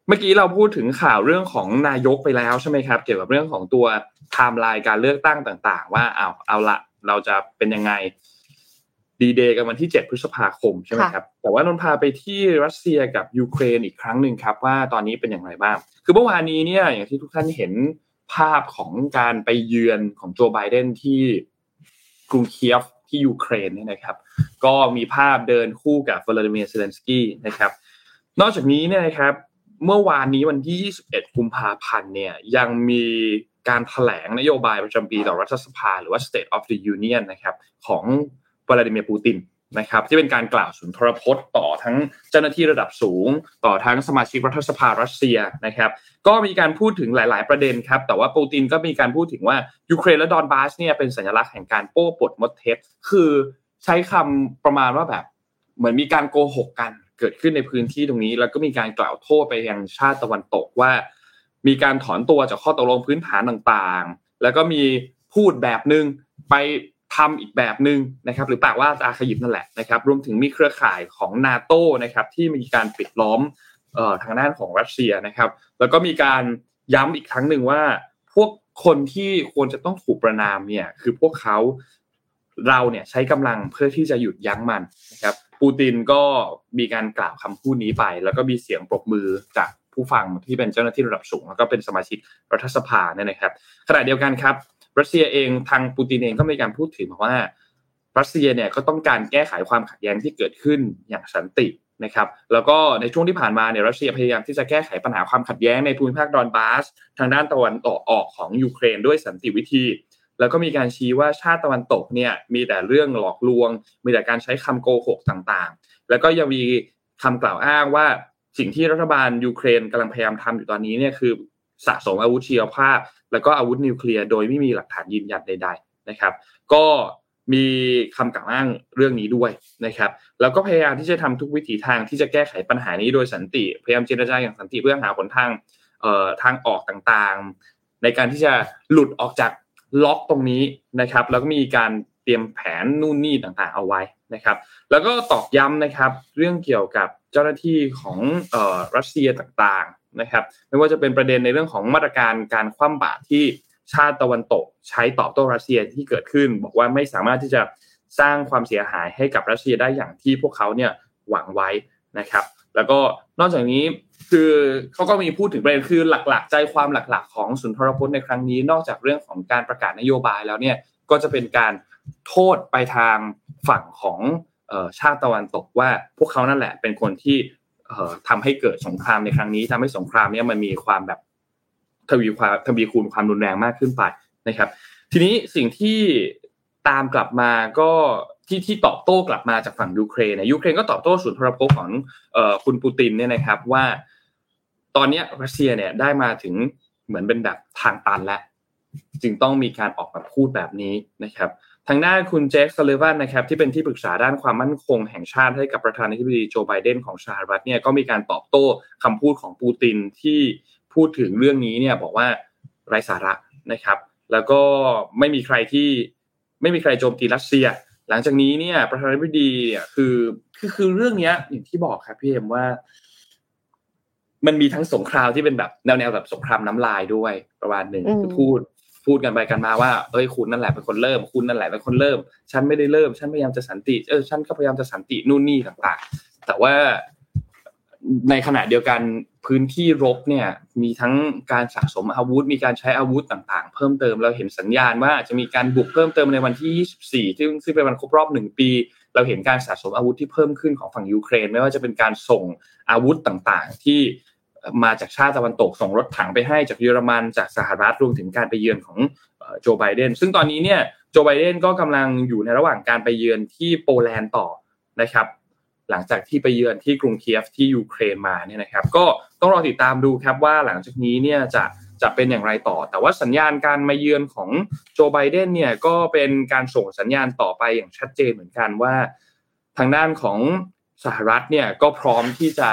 เมื่อกี้เราพูดถึงข่าวเรื่องของนายกไปแล้วใช่ไหมครับ เกี่ยวกับเรื่องของตัวไทม์ไลน์การเลือกตั้งต่าง ๆ ว่าเอาเอาละเราจะเป็นยังไงดีเดย์กันวันที่ 7 พฤษภาคมใช่ไหมครับ แต่ว่านนพาไปที่รัสเซียกับยูเครนอีกครั้งหนึ่งครับว่าตอนนี้เป็นอย่างไรบ้าง คือเมื่อวานนี้เนี่ยอย่างที่ทุกท่านเห็นภาพของการไปเยือนของโจไบเดนที่กรุงเคียฟที่ยูเครนเนี่ยนะครับ ก็มีภาพเดินคู่กับวลาดิเมียร์เซเลนสกี้นะครับ นอกจากนี้เนี่ยนะครับ เมื่อวานนี้วันที่ 21 กุมภาพันธ์เนี่ยยังมีการแถลงนโยบายประจำปีต่อรัฐสภา หรือว่า State of the Union นะครับของวลาดิเมียร์ปูตินนะครับที่เป็นการกล่าวสุนทรพจน์ต่อทั้งเจ้าหน้าที่ระดับสูง ต่อทั้งสมาชิกรัฐสภารัสเซียนะครับก็มีการพูดถึงหลาย ๆ ประเด็นครับแต่ว่าปูตินก็มีการพูดถึงว่ายูเครนและดอนบาสเนี่ยเป็นสัญลักษณ์แห่งการโป้ปดมดเท็จคือใช้คำประมาณว่าแบบเหมือนมีการโกหกกัน เกิดขึ้นในพื้นที่ตรงนี้ แล้วก็มีการกล่าวโทษไปยังชาติตะวันตกว่า มีการถอนตัวจากข้อตกลงพื้นฐานต่างๆ แล้วก็มีพูดแบบหนึ่งไปทำอีกแบบหนึ่งนะครับ หรือปากว่าอาขยิบนั่นแหละนะครับ รวมถึงมีเครือข่ายของนาโตนะครับที่มีการปิดล้อมออทางด้านของรัสเซียนะครับ แล้วก็มีการย้ำอีกครั้งหนึ่งว่า พวกคนที่ควรจะต้องถูกประนามเนี่ยคือพวกเขาเราเนี่ยใช้กำลังเพื่อที่จะหยุดยั้งมันนะครับ ปูตินก็มีการกล่าวคำพูดนี้ไป แล้วก็มีเสียงปรบมือจากผู้ฟังที่เป็นเจ้าหน้าที่ระดับสูง แล้วก็เป็นสมาชิกรัฐสภาเนี่ยนะครับขณะเดียวกันครับรัสเซียเองทางปูตินเองก็มีการพูดถึงบอกว่ารัสเซียเนี่ยก็ต้องการแก้ไขความขัดแย้งที่เกิดขึ้นอย่างสันตินะครับแล้วก็ในช่วงที่ผ่านมาเนี่ยรัสเซียพยายามที่จะแก้ไขปัญหาความขัดแย้งในภูมิภาคดอนบาส ทางด้านตะวันออกออกของยูเครนด้วยสันติวิธี แล้วก็มีการชี้ว่าชาติตะวันตกเนี่ยมีแต่เรื่องหลอกลวง มีแต่การใช้คำโกหกต่างๆ แล้วก็ยังมีคำกล่าวอ้างว่าสิ่งที่รัฐบาลยูเครนกำลังพยายามทำอยู่ตอนนี้เนี่ยคือสะสมอาวุธชีวภาพ แล้วก็อาวุธนิวเคลียร์โดยไม่มีหลักฐานยืนยันใด ๆนะครับ ก็มีคำกล่าวอ้างเรื่องนี้ด้วยนะครับ แล้วก็พยายามที่จะทำทุกวิถีทางที่จะแก้ไขปัญหานี้โดยสันติ พยายามเจรจาอย่างสันติเพื่อหาหนทางทางออกต่างๆ ในการที่จะหลุดออกจาก ล็อกตรงนี้นะครับ แล้วก็มีการเตรียมแผนนู่นนี่ต่างๆเอาไว้นะครับ แล้วก็ตอกย้ำนะครับ เรื่องเกี่ยวกับเจ้าหน้าที่ของเอ่อรัสเซียต่างๆนะครับ ไม่ว่าจะเป็นประเด็นในเรื่องของมาตรการการคว่ำบาตรที่ชาติตะวันตก ใช้ตอบโต้รัสเซียที่เกิดขึ้น บอกว่าไม่สามารถที่จะสร้างความเสียหายให้กับรัสเซียได้อย่างที่พวกเขาเนี่ยหวังไว้ นะครับ แล้วก็นอกจากนี้คือเขาก็มีพูดถึงประเด็นคือหลักๆ ใจความหลักๆ ของสุนทรพจน์ในครั้งนี้ นอกจากเรื่องของการประกาศนโยบายแล้วเนี่ยก็จะเป็นการโทษไปทางฝั่งของชาติตะวันตกว่าพวกเขานั่นแหละเป็นคนที่ทำให้เกิดสงครามในครั้งนี้ทำให้สงครามนี้มันมีความแบบทวีความทวีคูณความรุนแรงมากขึ้นไปนะครับ ทีนี้สิ่งที่ตามกลับมาก็ ที่ที่ตอบโต้กลับมาจากฝั่งยูเครนนะยูเครนก็ตอบโต้สุนทรภพของคุณปูตินเนี่ยนะครับว่า ตอนนี้รัสเซียเนี่ยได้มาถึงเหมือนเป็นแบบทางตันแล้วจึงต้องมีการออกมาพูดแบบนี้นะครับ ทางหน้าคุณเจคซัลเลวันนะครับ ที่เป็นที่ปรึกษาด้านความมั่นคงแห่งชาติให้กับประธานาธิบดีโจไบเดนของสหรัฐเนี่ยก็มีการตอบโต้คำพูดของปูตินที่พูดถึงเรื่องนี้เนี่ยบอกว่าไร้สาระนะครับ แล้วก็ไม่มีใครที่ไม่มีใครโจมตีรัสเซีย หลังจากนี้เนี่ยประธานาธิบดีเนี่ยคือคือคือเรื่องเนี้ยอย่างที่บอกครับพี่เอ็มว่า มันมีทั้งสงครามที่เป็นแบบแนวแนวแบบสงครามน้ำลายด้วยประมาณหนึ่งคือพูดพูดกันไปกันมาว่าเอ้ยคุณนั่นแหละเป็นคนเริ่ม คุณนั่นแหละเป็นคนเริ่ม ฉันไม่ได้เริ่ม ฉันพยายามจะสันติเออฉันก็พยายามจะสันตินู่นนี่ต่าง ๆ แต่ว่าในขณะเดียวกัน พื้นที่รบเนี่ยมีทั้งการสะสมอาวุธ มีการใช้อาวุธต่างๆ เพิ่มเติมเราเห็นสัญญาณว่าจะมีการบุกเพิ่มเติมในวันที่ 24 ซึ่งซึ่งเป็นวันครบรอบหนึ่งปี เราเห็นการสะสมอาวุธที่เพิ่มขึ้นของฝั่งยูเครน ไม่ว่าจะเป็นการส่งอาวุธต่างๆ ที่มาจากชาติตะวันตกส่งรถถังไปให้จากเยอรมันจากสหรัฐรวมถึงการไปเยือนของโจไบเดนซึ่งตอนนี้เนี่ยโจไบเดนก็กำลังอยู่ในระหว่างการไปเยือนที่โปแลนด์ต่อนะครับ หลังจากที่ไปเยือนที่กรุงเคียฟที่ยูเครนมาเนี่ยนะครับ ก็ต้องรอติดตามดูครับว่าหลังจากนี้เนี่ยจะจะเป็นอย่างไรต่อ แต่ว่าสัญญาณการมาเยือนของโจไบเดนเนี่ยก็เป็นการส่งสัญญาณต่อไปอย่างชัดเจนเหมือนกันว่า ทางด้านของสหรัฐเนี่ยก็พร้อมที่จะ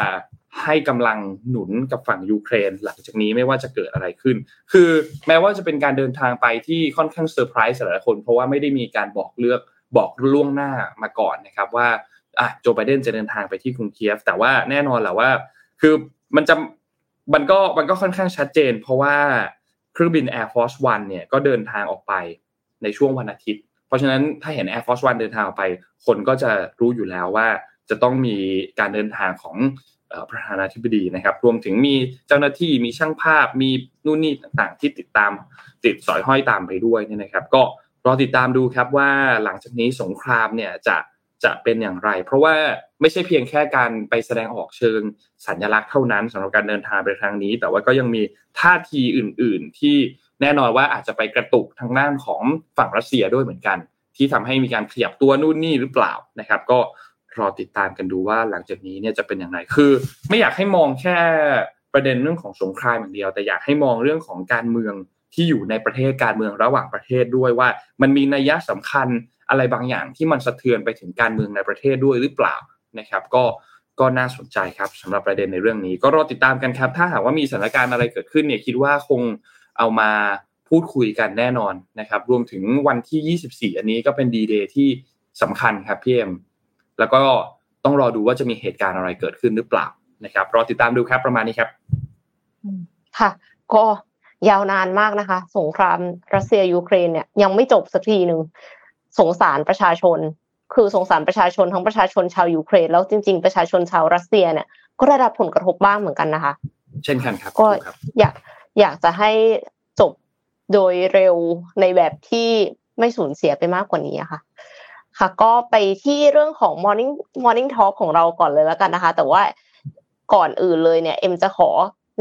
ให้กำลังหนุนกับฝั่งยูเครน หลังจากนี้ไม่ว่าจะเกิดอะไรขึ้น คือแม้ว่าจะเป็นการเดินทางไปที่ค่อนข้างเซอร์ไพรส์หลายคน เพราะว่าไม่ได้มีการบอกเลือกบอกล่วงหน้ามาก่อนนะครับว่า อะโจไบเดนจะเดินทางไปที่กรุงเคียฟ แต่ว่าแน่นอนแหละว่า คือมันจะมันก็มันก็ค่อนข้างชัดเจน เพราะว่าเครื่องบิน Air Force One เนี่ยก็เดินทางออกไปในช่วงวันอาทิตย์ เพราะฉะนั้นถ้าเห็น Air Force One เดินทางออกไป คนก็จะรู้อยู่แล้วว่าจะต้องมีการเดินทางของประธานาธิบดีนะครับ รวมถึงมีเจ้าหน้าที่มีช่างภาพมีนู่นนี่ต่างๆ ที่ติดตาม ติดสอยห้อยตามไปด้วยเนี่ยนะครับ ก็รอติดตามดูครับว่าหลังจากนี้สงครามเนี่ยจะ จะเป็นอย่างไร เพราะว่าไม่ใช่เพียงแค่การไปแสดงออกเชิงสัญลักษณ์เท่านั้นสำหรับการเดินทางไปครั้งนี้ แต่ว่าก็ยังมีท่าทีอื่น ๆ ที่แน่นอนว่าอาจจะไปกระตุกทางด้านของฝั่งรัสเซียด้วยเหมือนกัน ที่ทำให้มีการขยับตัวนู่นนี่หรือเปล่านะครับ ก็รอติดตามกันดูว่าหลังจากนี้เนี่ยจะเป็นอย่างไรคือ ไม่อยากให้มองแค่ประเด็นเรื่องของสงครามอย่างเดียว แต่อยากให้มองเรื่องของการเมืองที่อยู่ในประเทศการเมืองระหว่างประเทศด้วยว่า มันมีนัยสำคัญ อะไรบางอย่างที่มันสะเทือนไปถึงการเมืองในประเทศด้วยหรือเปล่านะครับ ก็ก็น่าสนใจครับสำหรับประเด็นในเรื่องนี้ ก็รอติดตามกันครับ ถ้าหากว่ามีสถานการณ์อะไรเกิดขึ้นเนี่ยคิดว่าคงเอามาพูดคุยกันแน่นอนนะครับ รวมถึงวันที่ 24 อันนี้ก็เป็นดีเดย์ที่สำคัญครับพี่เอ็มแล้วก็ต้องรอดูว่าจะมีเหตุการณ์อะไรเกิดขึ้นหรือเปล่านะครับ รอติดตามดูครับประมาณนี้ครับค่ะ ก็ยาวนานมากนะคะ สงครามรัสเซียยูเครนเนี่ยยังไม่จบสักทีหนึ่ง สงสารประชาชน คือสงสารประชาชนทั้งประชาชนชาวยูเครนแล้วจริง ๆ ประชาชนชาวรัสเซียเนี่ยก็ได้รับผลกระทบบ้างเหมือนกันนะคะ เช่นกันครับก็อยากอยากจะให้จบโดยเร็วในแบบที่ไม่สูญเสียไปมากกว่านี้ค่ะ ค่ะ ก็ไปที่เรื่องของ morning morning talk ของเราก่อนเลยแล้วกันนะคะ แต่ว่าก่อนอื่นเลยเนี่ย เอ็มจะขอ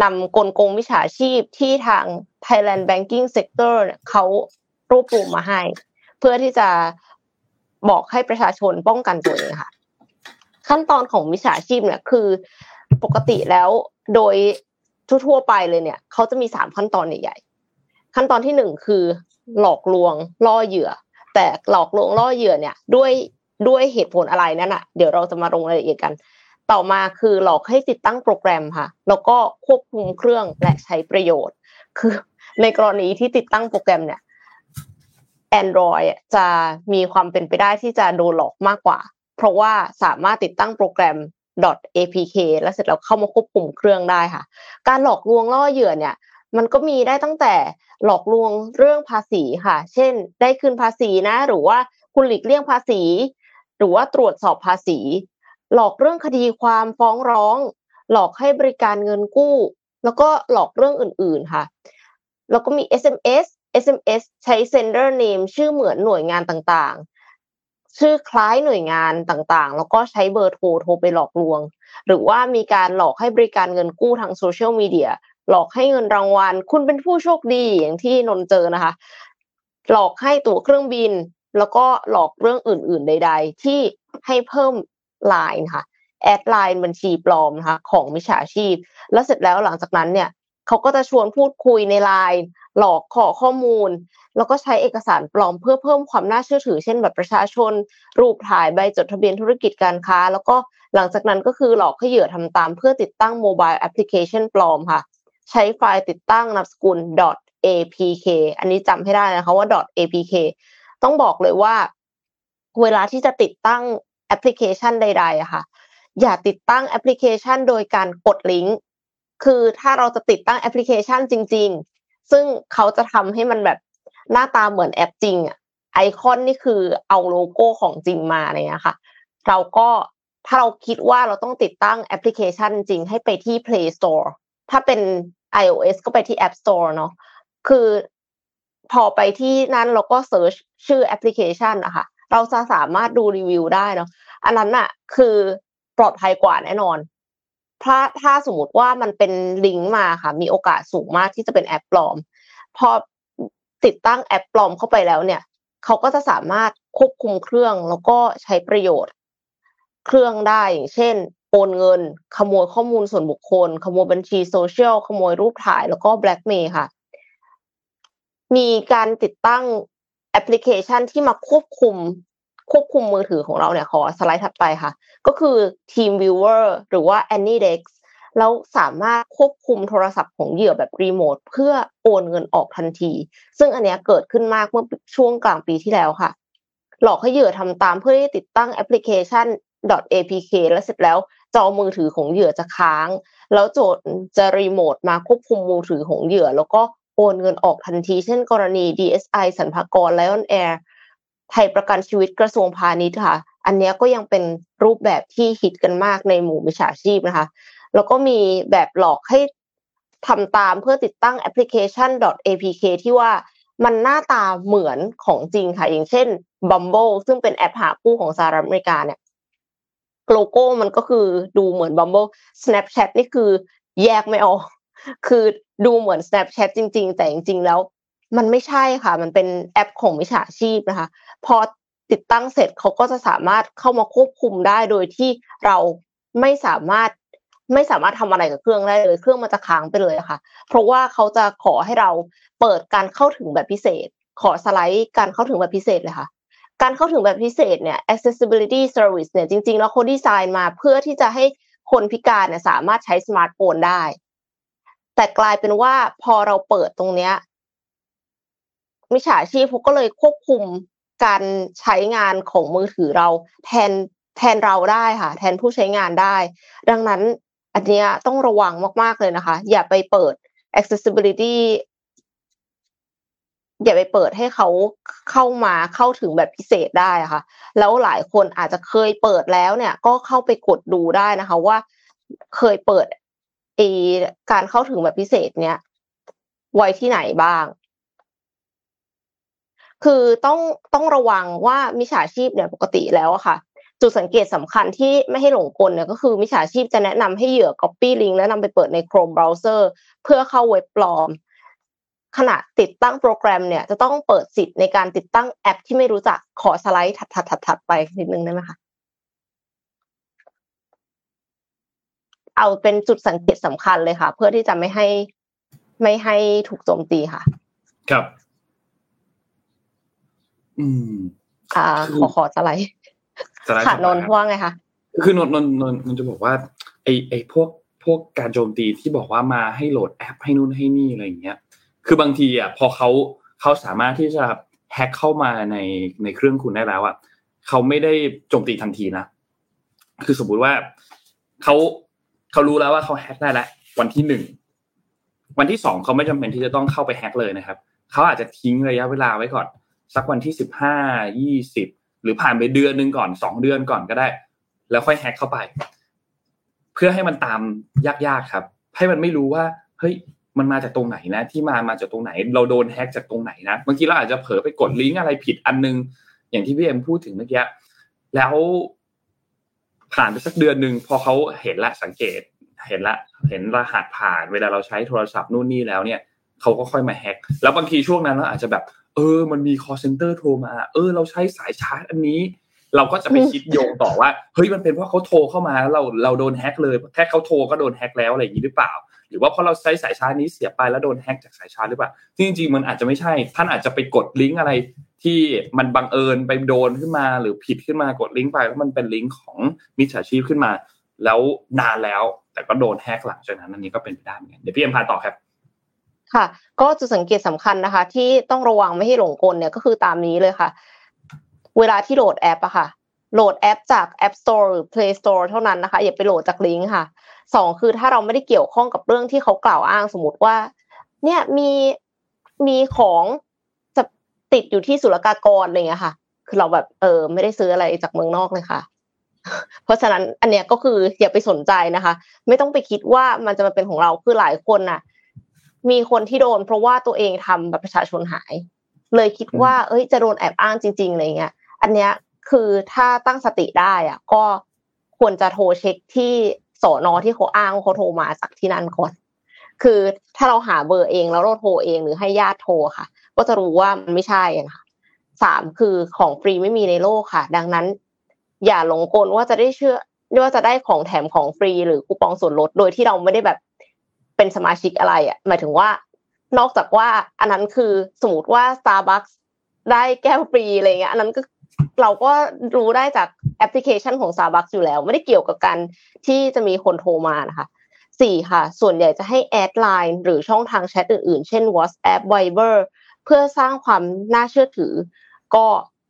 นำกลโกงวิชาชีพที่ทาง Thailand Banking Sector เขารวบรวมมาให้ เพื่อที่จะบอกให้ประชาชนป้องกันตัวเองค่ะ ขั้นตอนของวิชาชีพเนี่ยคือปกติแล้วโดยทั่วๆไปเลยเนี่ยเขาจะมีสามขั้นตอนใหญ่ๆขั้นตอนที่หนึ่งคือหลอกลวงล่อเหยื่อ แต่หลอกลวงล่อเหยื่อเนี่ยด้วยด้วยเหตุผลอะไรนั่นอะเดี๋ยวเราจะมาลงรายละเอียดกัน ต่อมาคือหลอกให้ติดตั้งโปรแกรมค่ะ แล้วก็ควบคุมเครื่องและใช้ประโยชน์ คือในกรณีที่ติดตั้งโปรแกรมเนี่ย Android จะมีความเป็นไปได้ที่จะโดนหลอกมากกว่า เพราะว่าสามารถติดตั้งโปรแกรม .apk แล้วเสร็จแล้วเข้ามาควบคุมเครื่องได้ค่ะ การหลอกลวงล่อเหยื่อเนี่ย มันก็มีได้ตั้งแต่หลอกลวงเรื่องภาษีค่ะ เช่น ได้คืนภาษีนะ หรือว่าคุณหลีกเลี่ยงภาษี หรือว่าตรวจสอบภาษี หลอกเรื่องคดีความฟ้องร้อง หลอกให้บริการเงินกู้ แล้วก็หลอกเรื่องอื่น ๆค่ะ แล้วก็มี SMS SMS ใช้ sender name ชื่อเหมือนหน่วยงานต่างๆ ชื่อคล้ายหน่วยงานต่างๆ แล้วก็ใช้เบอร์โทรโทรไปหลอกลวง หรือว่ามีการหลอกให้บริการเงินกู้ทางโซเชียลมีเดียหลอกให้เงินรางวัล คุณเป็นผู้โชคดีอย่างที่นนเจอนะคะ หลอกให้ตั๋วเครื่องบิน แล้วก็หลอกเรื่องอื่น ๆ ใด ๆ ที่ให้เพิ่มไลน์ค่ะแอดไลน์บัญชีปลอมนะคะของมิจฉาชีพ แล้วเสร็จแล้วหลังจากนั้นเนี่ย เขาก็จะชวนพูดคุยในไลน์หลอกขอข้อมูล แล้วก็ใช้เอกสารปลอมเพื่อเพิ่มความน่าเชื่อถือ เช่นบัตรประชาชน รูปถ่ายใบจดทะเบียนธุรกิจการค้า แล้วก็หลังจากนั้นก็คือหลอกให้เหยื่อทำตามเพื่อติดตั้งโมบายแอปพลิเคชันปลอมค่ะ ใช้ไฟล์ติดตั้งนามสกุล .apk อันนี้จำให้ได้นะคะว่า .apk ต้องบอกเลยว่า เวลาที่จะติดตั้งแอปพลิเคชันใดๆอะค่ะ อย่าติดตั้งแอปพลิเคชันโดยการกดลิงก์ คือถ้าเราจะติดตั้งแอปพลิเคชันจริง ๆ ซึ่งเขาจะทำให้มันแบบหน้าตาเหมือนแอปจริงอะไอคอนนี่คือเอาโลโก้ของจริงมาเนี่ยค่ะ เราก็ถ้าเราคิดว่าเราต้องติดตั้งแอปพลิเคชันจริงให้ไปที่ Play Store ถ้าเป็น iOS ก็ไปที่ App Store เนาะคือพอไปที่นั้นเราก็ search ชื่อแอปพลิเคชันอะค่ะเราจะสามารถดูรีวิวได้เนาะอันนั้นอะคือปลอดภัยกว่าแน่นอน ถ้าถ้าสมมติว่ามันเป็นลิงก์มาค่ะ มีโอกาสสูงมากที่จะเป็นแอปปลอม พอติดตั้งแอปปลอมเข้าไปแล้วเนี่ยเขาก็จะสามารถควบคุมเครื่องแล้วก็ใช้ประโยชน์ เครื่องได้อย่างเช่นโอนเงิน ขโมยข้อมูลส่วนบุคคล ขโมยบัญชีโซเชียลขโมยรูปถ่ายแล้วก็แบล็กเมย์ค่ะ มีการติดตั้งแอปพลิเคชันที่มาควบคุม ควบคุมมือถือของเราเนี่ยขอสไลด์ถัดไปค่ะ ก็คือ TeamViewer หรือว่า AnyDesk แล้วสามารถควบคุมโทรศัพท์ของเหยื่อแบบรีโมทเพื่อโอนเงินออกทันที ซึ่งอันนี้เกิดขึ้นมากเมื่อช่วงกลางปีที่แล้วค่ะ หลอกให้เหยื่อทำตามเพื่อที่ติดตั้งแอปพลิเคชัน .apk แล้วเสร็จแล้วจอมือถือของเหยื่อจะค้าง แล้วโจทย์จะรีโมทมาควบคุมมือถือของเหยื่อ แล้วก็โอนเงินออกทันที เช่นกรณี DSI สรรพากร Lion Air ไทยประกันชีวิตกระทรวงพาณิชย์ค่ะ อันนี้ก็ยังเป็นรูปแบบที่ฮิตกันมากในหมู่มิจฉาชีพนะคะ แล้วก็มีแบบหลอกให้ทำตามเพื่อติดตั้งแอปพลิเคชัน .apk ที่ว่ามันหน้าตาเหมือนของจริงค่ะ อย่างเช่น Bumble ซึ่งเป็นแอปหาคู่ของสหรัฐอเมริกาเนี่ยโลโก้มันก็คือดูเหมือน Bumble Snapchat นี่คือแยกไม่ออก คือดูเหมือน Snapchat จริง ๆ แต่จริง ๆ แล้ว มันไม่ใช่ค่ะ มันเป็นแอปของมิจฉาชีพนะคะ พอติดตั้งเสร็จเขาก็จะสามารถเข้ามาควบคุมได้โดยที่เราไม่สามารถไม่สามารถทำอะไรกับเครื่องได้เลย เครื่องมันจะค้างไปเลยค่ะ เพราะว่าเขาจะขอให้เราเปิดการเข้าถึงแบบพิเศษ ขอสไลด์การเข้าถึงแบบพิเศษเลยค่ะ การเข้าถึงแบบพิเศษเนี่ย accessibility service เนี่ยจริงๆ แล้วเขาดีไซน์มาเพื่อที่จะให้คนพิการเนี่ยสามารถใช้สมาร์ทโฟนได้ แต่กลายเป็นว่าพอเราเปิดตรงเนี้ย มิจฉาชีพเขาก็เลยควบคุมการใช้งานของมือถือเราแทนแทนเราได้ค่ะ แทนผู้ใช้งานได้ ดังนั้นอันนี้ต้องระวังมาก ๆ เลยนะคะ อย่าไปเปิด accessibility อย่าไปเปิดให้เขาเข้ามาเข้าถึงแบบพิเศษได้ค่ะ แล้วหลายคนอาจจะเคยเปิดแล้วเนี่ย ก็เข้าไปกดดูได้นะคะ ว่าเคยเปิดการเข้าถึงแบบพิเศษเนี้ยไว้ที่ไหนบ้าง คือต้องต้องระวังว่ามิจฉาชีพเนี่ยปกติแล้วอะค่ะ จุดสังเกตสำคัญที่ไม่ให้หลงกลเนี่ยก็คือมิจฉาชีพจะแนะนำให้เหยื่อ copy link แล้วนำไปเปิดใน Chrome browser เพื่อเข้าเว็บปลอมขณะติดตั้งโปรแกรมเนี่ยจะต้องเปิดสิทธิ์ในการติดตั้งแอปที่ไม่รู้จักขอสไลด์ถัดถัดถัดถัดไปนิดนึงได้ไหมคะเอาเป็นจุดสังเกตสำคัญเลยค่ะ เพื่อที่จะไม่ให้ไม่ให้ถูกโจมตีค่ะ ครับ อืมอ่าขอขอสไลด์สไลด์ค่ะถัดมานนท์ครับว่าไงคะคือนนท์นนท์นนท์นนท์จะบอกว่า ไอไอพวกพวกการโจมตีที่บอกว่ามาให้โหลดแอปให้นู่นให้นี่อะไรอย่างเงี้ย คือบางทีอะพอเขาเขาสามารถที่จะแฮ็กเข้ามาในในเครื่องคุณได้แล้วอะเขาไม่ได้โจมตีทันทีนะคือสมมุติว่าเขาเขารู้แล้วว่าเขาแฮ็กได้แล้ววันที่หนึ่งวันที่สองเขาไม่จำเป็นที่จะต้องเข้าไปแฮ็กเลยนะครับเขาอาจจะทิ้งระยะเวลาไว้ก่อน สักวันที่สิบห้ายี่สิบหรือผ่านไปเดือนหนึ่งก่อนสองเดือนก่อนก็ได้ แล้วค่อยแฮ็กเข้าไป เพื่อให้มันตามยากๆครับ ให้มันไม่รู้ว่าเฮ้ยมันมาจากตรงไหนนะ ที่มามาจากตรงไหน เราโดนแฮ็กจากตรงไหนนะบางทีเราอาจจะเผลอไปกดลิงก์อะไรผิดอันนึง อย่างที่พี่เอ็มพูดถึงเมื่อกี้แล้วผ่านไปสักเดือนหนึ่งพอเขาเห็นละสังเกต เห็นละ เห็นรหัสผ่าน เวลาเราใช้โทรศัพท์นู่นนี่แล้วเนี่ยเขาก็ค่อยมาแฮ็กแล้วบางทีช่วงนั้นเราอาจจะแบบ เออ มันมี call center โทรมา เออ เราใช้สายชาร์จอันนี้ เราก็จะไปคิดโยงต่อว่า เฮ้ย มันเป็นเพราะเขาโทรเข้ามาแล้วเราเราโดนแฮ็กเลย แค่เขาโทรก็โดนแฮ็กแล้วอะไรอย่างนี้หรือเปล่า หรือว่าเพราะเราใช้สายชาร์จนี้เสียไปแล้วโดนแฮ็กจากสายชาร์จหรือเปล่าที่จริงๆมันอาจจะไม่ใช่ ท่านอาจจะไปกดลิงก์อะไรที่มันบังเอิญไปโดนขึ้นมา หรือผิดขึ้นมากดลิงก์ไปแล้วมันเป็นลิงก์ของมิจฉาชีพขึ้นมา แล้วนานแล้ว แต่ก็โดนแฮ็กหลังจากนั้นอันนี้ก็เป็นไปได้เหมือนกันเดี๋ยวพี่เอ็มพาต่อครับ ค่ะ ก็จุดสังเกตสำคัญนะคะ ที่ต้องระวังไม่ให้หลงกลเนี่ยก็คือตามนี้เลยค่ะ เวลาที่โหลดแอปอะค่ะ โหลดแอปจาก App Store หรือ Play Store เท่านั้นนะคะ อย่าไปโหลดจากลิงก์ค่ะสองคือถ้าเราไม่ได้เกี่ยวข้องกับเรื่องที่เขากล่าวอ้างสมมติว่า เนี่ยมีมีของจะติดอยู่ที่ศุลกากรอะไรเงี้ยค่ะ คือเราแบบเออไม่ได้ซื้ออะไรจากเมืองนอกเลยค่ะ เพราะฉะนั้นอันเนี้ยก็คืออย่าไปสนใจนะคะ ไม่ต้องไปคิดว่ามันจะมาเป็นของเราคือหลายคนน่ะ มีคนที่โดน เพราะว่าตัวเองทำบัตรประชาชนหาย เลยคิดว่า เอ้ย จะโดนแอบอ้างจริงๆอะไรเงี้ย อันเนี้ยคือถ้าตั้งสติได้อะ ก็ควรจะโทรเช็คที่สอนอที่เขาอ้างเขาโทรมาจากที่นั่นก่อนคือถ้าเราหาเบอร์เองแล้วเราโทรเองหรือให้ญาติโทรค่ะ ก็จะรู้ว่ามันไม่ใช่ค่ะสามคือของฟรีไม่มีในโลกค่ะ ดังนั้น อย่าหลงกลว่าจะได้เชื่อว่าจะได้ของแถมของฟรีหรือคูปองส่วนลดโดยที่เราไม่ได้แบบ เป็นสมาชิกอะไรอะหมายถึงว่า นอกจากว่า อันนั้นคือสมมติว่า Starbucks ได้แก้วฟรีอะไรเงี้ยอันนั้นก็เราก็รู้ได้จากแอปพลิเคชันของ Starbucks อยู่แล้ว ไม่ได้เกี่ยวกับการที่จะมีคนโทรมานะคะสี่ค่ะ ส่วนใหญ่จะให้แอดไลน์หรือช่องทางแชทอื่นๆ เช่น WhatsApp Viber เพื่อสร้างความน่าเชื่อถือ ก็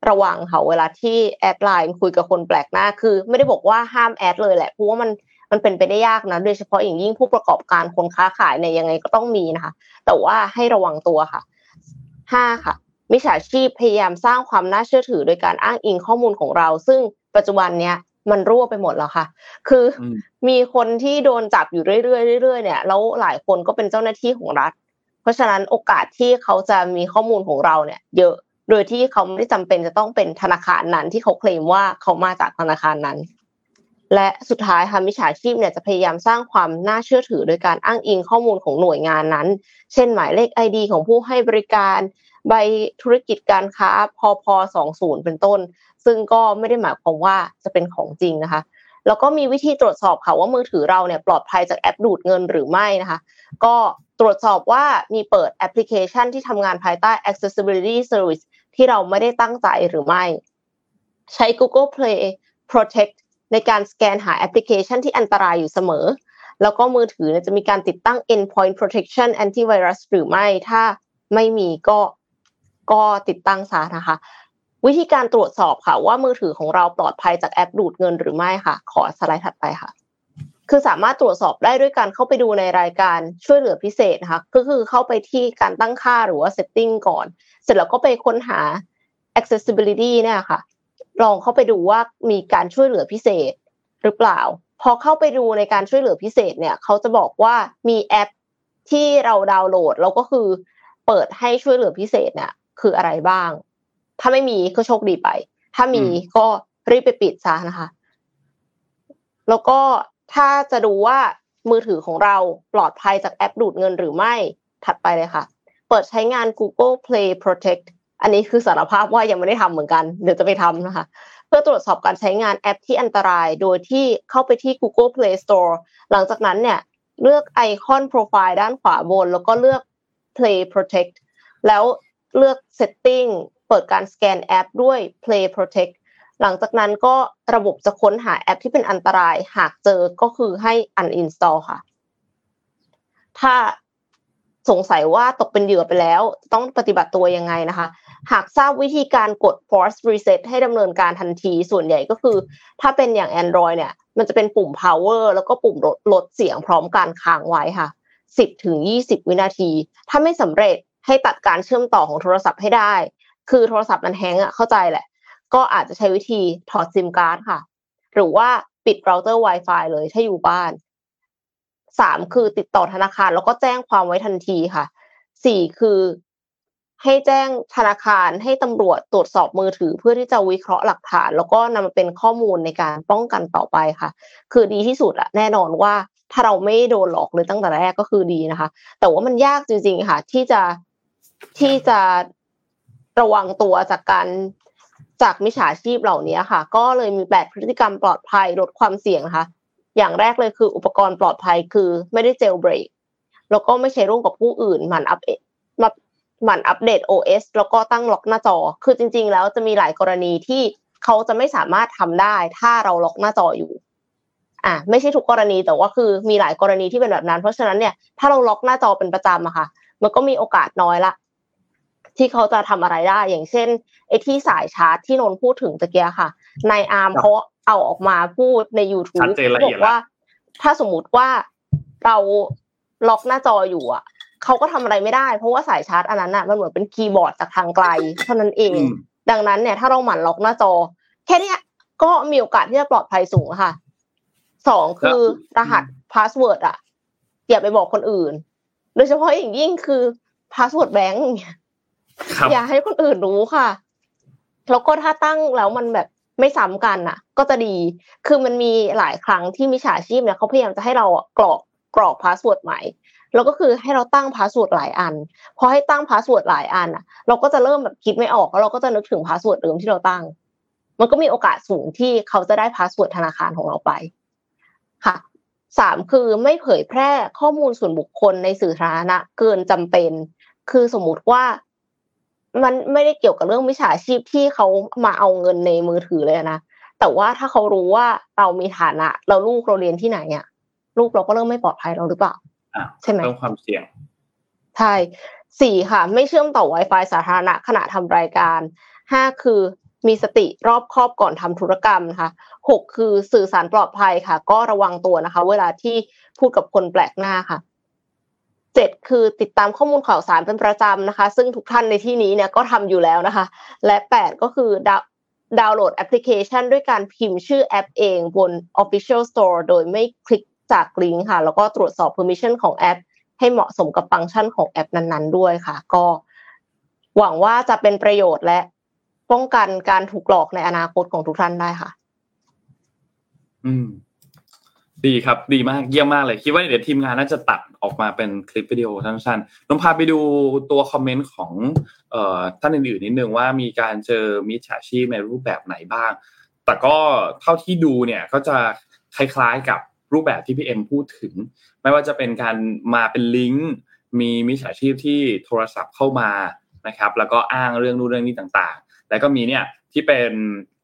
ระวังค่ะเวลาที่แอดไลน์คุยกับคนแปลกหน้าคือ ไม่ได้บอกว่าห้ามแอดเลยแหละเพราะว่ามัน มันเป็นไปได้ยากนะโดยเฉพาะอย่างยิ่งผู้ประกอบการคนค้าขายเนี่ยยังไงก็ต้องมีนะคะ แต่ว่าให้ระวังตัวค่ะห้าค่ะมิจฉาชีพพยายามสร้างความน่าเชื่อถือโดยการอ้างอิงข้อมูลของเรา ซึ่งปัจจุบันเนี้ยมันรั่วไปหมดแล้วค่ะ คือมีคนที่โดนจับอยู่เรื่อยๆเรื่อยๆเนี่ยแล้วหลายคนก็เป็นเจ้าหน้าที่ของรัฐ เพราะฉะนั้นโอกาสที่เขาจะมีข้อมูลของเราเนี่ย เยอะโดยที่เขาไม่ได้จำเป็นจะต้องเป็นธนาคารนั้นที่เขาเคลมว่าเขามาจากธนาคารนั้น และสุดท้ายค่ะมิจฉาชีพเนี่ยจะพยายามสร้างความน่าเชื่อถือ โดยการอ้างอิงข้อมูลของหน่วยงานนั้น เช่นหมายเลข ID ของผู้ให้บริการ ใบธุรกิจการค้าภพ20เป็นต้น ซึ่งก็ไม่ได้หมายความว่าจะเป็นของจริงนะคะ แล้วก็มีวิธีตรวจสอบค่ะว่ามือถือเราเนี่ยปลอดภัยจากแอปดูดเงินหรือไม่นะคะ ก็ตรวจสอบว่ามีเปิดแอปพลิเคชันที่ทำงานภายใต้ accessibility service ที่เราไม่ได้ตั้งใจหรือไม่ ใช้ Google Play Protect ในการสแกนหาแอปพลิเคชันที่อันตรายอยู่เสมอ แล้วก็มือถือจะมีการติดตั้ง endpoint protection antivirus หรือไม่ ถ้าไม่มีก็ก็ติดตั้งซะนะคะ วิธีการตรวจสอบค่ะ ว่ามือถือของเราปลอดภัยจากแอปดูดเงินหรือไม่ค่ะ ขอสไลด์ถัดไปค่ะ คือสามารถตรวจสอบได้ด้วยการเข้าไปดูในรายการช่วยเหลือพิเศษนะคะก็คือเข้าไปที่การตั้งค่าหรือว่า setting ก่อน เสร็จแล้วก็ไปค้นหา accessibility เนี่ยค่ะ ลองเข้าไปดูว่ามีการช่วยเหลือพิเศษหรือเปล่า พอเข้าไปดูในการช่วยเหลือพิเศษเนี่ยเขาจะบอกว่ามีแอปที่เราดาวน์โหลดแล้วก็คือ เปิดให้ช่วยเหลือพิเศษเนี่ยคืออะไรบ้าง ถ้าไม่มีก็โชคดีไป ถ้ามีก็รีบไปปิดซะนะคะ แล้วก็ถ้าจะดูว่ามือถือของเราปลอดภัยจากแอปดูดเงินหรือไม่ถัดไปเลยค่ะ เปิดใช้งาน Google Play Protect อันนี้คือสารภาพว่ายังไม่ได้ทำเหมือนกันเดี๋ยวจะไปทำนะคะ เพื่อตรวจสอบการใช้งานแอปที่อันตราย โดยที่เข้าไปที่ Google Play Store หลังจากนั้นเนี่ยเลือกไอคอนโปรไฟล์ด้านขวาบน แล้วก็เลือก Play Protect แล้วเลือก Setting เปิดการสแกนแอปด้วย Play Protect หลังจากนั้นก็ระบบจะค้นหาแอปที่เป็นอันตราย หากเจอก็คือให้ uninstall ค่ะ ถ้า สงสัยว่าตกเป็นเหยื่อไปแล้ว ต้องปฏิบัติตัวยังไงนะคะ หากทราบวิธีการกด force reset ให้ดำเนินการทันทีส่วนใหญ่ก็คือ ถ้าเป็นอย่าง Android เนี่ย มันจะเป็นปุ่ม power แล้วก็ปุ่มลดลดเสียงพร้อมการค้างไว้ค่ะ 10ถึง20 วินาที ถ้าไม่สำเร็จให้ตัดการเชื่อมต่อของโทรศัพท์ให้ได้ คือโทรศัพท์มันแฮงอะเข้าใจแหละ ก็อาจจะใช้วิธีถอดซิมการ์ดค่ะ หรือว่าปิดเราเตอร์ Wi-Fi เลยถ้าอยู่บ้าน สามคือติดต่อธนาคาร แล้วก็แจ้งความไว้ทันทีค่ะสี่คือ ให้แจ้งธนาคารให้ตำรวจตรวจสอบมือถือ เพื่อที่จะวิเคราะห์หลักฐาน แล้วก็นำมาเป็นข้อมูลในการป้องกันต่อไปค่ะ คือดีที่สุดอะแน่นอนว่าถ้าเราไม่โดนหลอกเลยตั้งแต่แรกก็คือดีนะคะ แต่ว่ามันยากจริง ๆ ค่ะ ที่จะที่จะระวังตัวจากการจากมิจฉาชีพเหล่านี้ค่ะ ก็เลยมีแปดพฤติกรรมปลอดภัยลดความเสี่ยงนะคะ อย่างแรกเลยคืออุปกรณ์ปลอดภัยคือไม่ได้เจลเบรกแล้วก็ไม่ใช้ร่วมกับผู้อื่นหมั่นอัปมาหมั่นอัปเดต OS แล้วก็ตั้งล็อกหน้าจอ คือจริง ๆ แล้วจะมีหลายกรณีที่เขาจะไม่สามารถทำได้ ถ้าเราล็อกหน้าจออยู่อะไม่ใช่ทุกกรณีแต่ว่าคือมีหลายกรณีที่เป็นแบบนั้น เพราะฉะนั้นเนี่ยถ้าเราล็อกหน้าจอเป็นประจำอะค่ะ มันก็มีโอกาสน้อยละ ที่เขาจะทำอะไรได้ อย่างเช่นไอ้ที่สายชาร์จที่นนพูดถึงตะกี้อะค่ะ นายอาร์มเขา เอาออกมาพูดใน YouTube บอกว่า ถ้าสมมุติว่าเราล็อกหน้าจออยู่อะเขาก็ทำอะไรไม่ได้ เพราะว่าสายชาร์จอันนั้นอะมันเหมือนเป็นคีย์บอร์ดจากทางไกลเท่านั้นเอง ดังนั้นเนี่ย ถ้าเราหมั่นล็อกหน้าจอ แค่นี้ก็มีโอกาสที่จะปลอดภัยสูงค่ะสองคือรหัสพาสเวิร์ดอะอย่าไปบอกคนอื่น โดยเฉพาะอย่างยิ่งคือ password แบงก์เนี่ยอย่าให้คนอื่นรู้ค่ะแล้วก็ถ้าตั้งแล้วมันแบบ ไม่ซ้ำกันอะ ก็จะดี คือมันมีหลายครั้งที่มิจฉาชีพเนี่ยเขาพยายามจะให้เรากรอกกรอก password ใหม่ แล้วก็คือให้เราตั้ง password หลายอัน พอให้ตั้ง password หลายอันอะ เราก็จะเริ่มแบบคิดไม่ออกแล้วเราก็จะนึกถึง password เดิมที่เราตั้ง มันก็มีโอกาสสูงที่เขาจะได้ password ธนาคารของเราไป ค่ะสามคือไม่เผยแพร่ข้อมูลส่วนบุคคลในสื่อสาธารณะเกินจำเป็น คือสมมุติว่า มันไม่ได้เกี่ยวกับเรื่องมิจฉาชีพที่เขามาเอาเงินในมือถือเลยนะแต่ว่าถ้าเขารู้ว่าเรามีฐานะ เราลูกเราเรียนที่ไหนอะลูกเราก็เริ่มไม่ปลอดภัยเราหรือเปล่าใช่ไหมเพิ่มความเสี่ยงใช่สี่ค่ะ ไม่เชื่อมต่อ Wi-Fi สาธารณะขณะทำรายการห้าคือมีสติรอบคอบก่อนทำธุรกรรมนะคะหกคือสื่อสารปลอดภัยค่ะ ก็ระวังตัวนะคะ เวลาที่พูดกับคนแปลกหน้าค่ะ เจ็ดคือติดตามข้อมูลข่าวสารเป็นประจำนะคะ ซึ่งทุกท่านในที่นี้เนี่ยก็ทำอยู่แล้วนะคะ และแปดก็คือดาวดาวน์โหลดแอปพลิเคชันด้วยการพิมพ์ชื่อแอปเองบน Official Store โดยไม่คลิกจากลิงก์ค่ะ แล้วก็ตรวจสอบ permission ของแอป ให้เหมาะสมกับฟังก์ชันของแอปนั้นๆ ด้วยค่ะ ก็หวังว่าจะเป็นประโยชน์และป้องกันการถูกหลอกในอนาคตของทุกท่านได้ค่ะ อืม ดีครับ ดีมากเยี่ยมมากเลย คิดว่าเดี๋ยวทีมงานน่าจะตัดออกมาเป็นคลิปวิดีโอสั้นๆลองพาไปดูตัวคอมเมนต์ของเอ่อท่านอื่นๆนิดนึงว่ามีการเจอมิจฉาชีพในรูปแบบไหนบ้าง แต่ก็เท่าที่ดูเนี่ยก็จะคล้ายๆกับรูปแบบที่พี่เอ็มพูดถึง ไม่ว่าจะเป็นการมาเป็นลิงก์มีมิจฉาชีพที่โทรศัพท์เข้ามานะครับ แล้วก็อ้างเรื่องนู้นเรื่องนี้ต่างๆ แล้วก็มีเนี่ยที่เป็น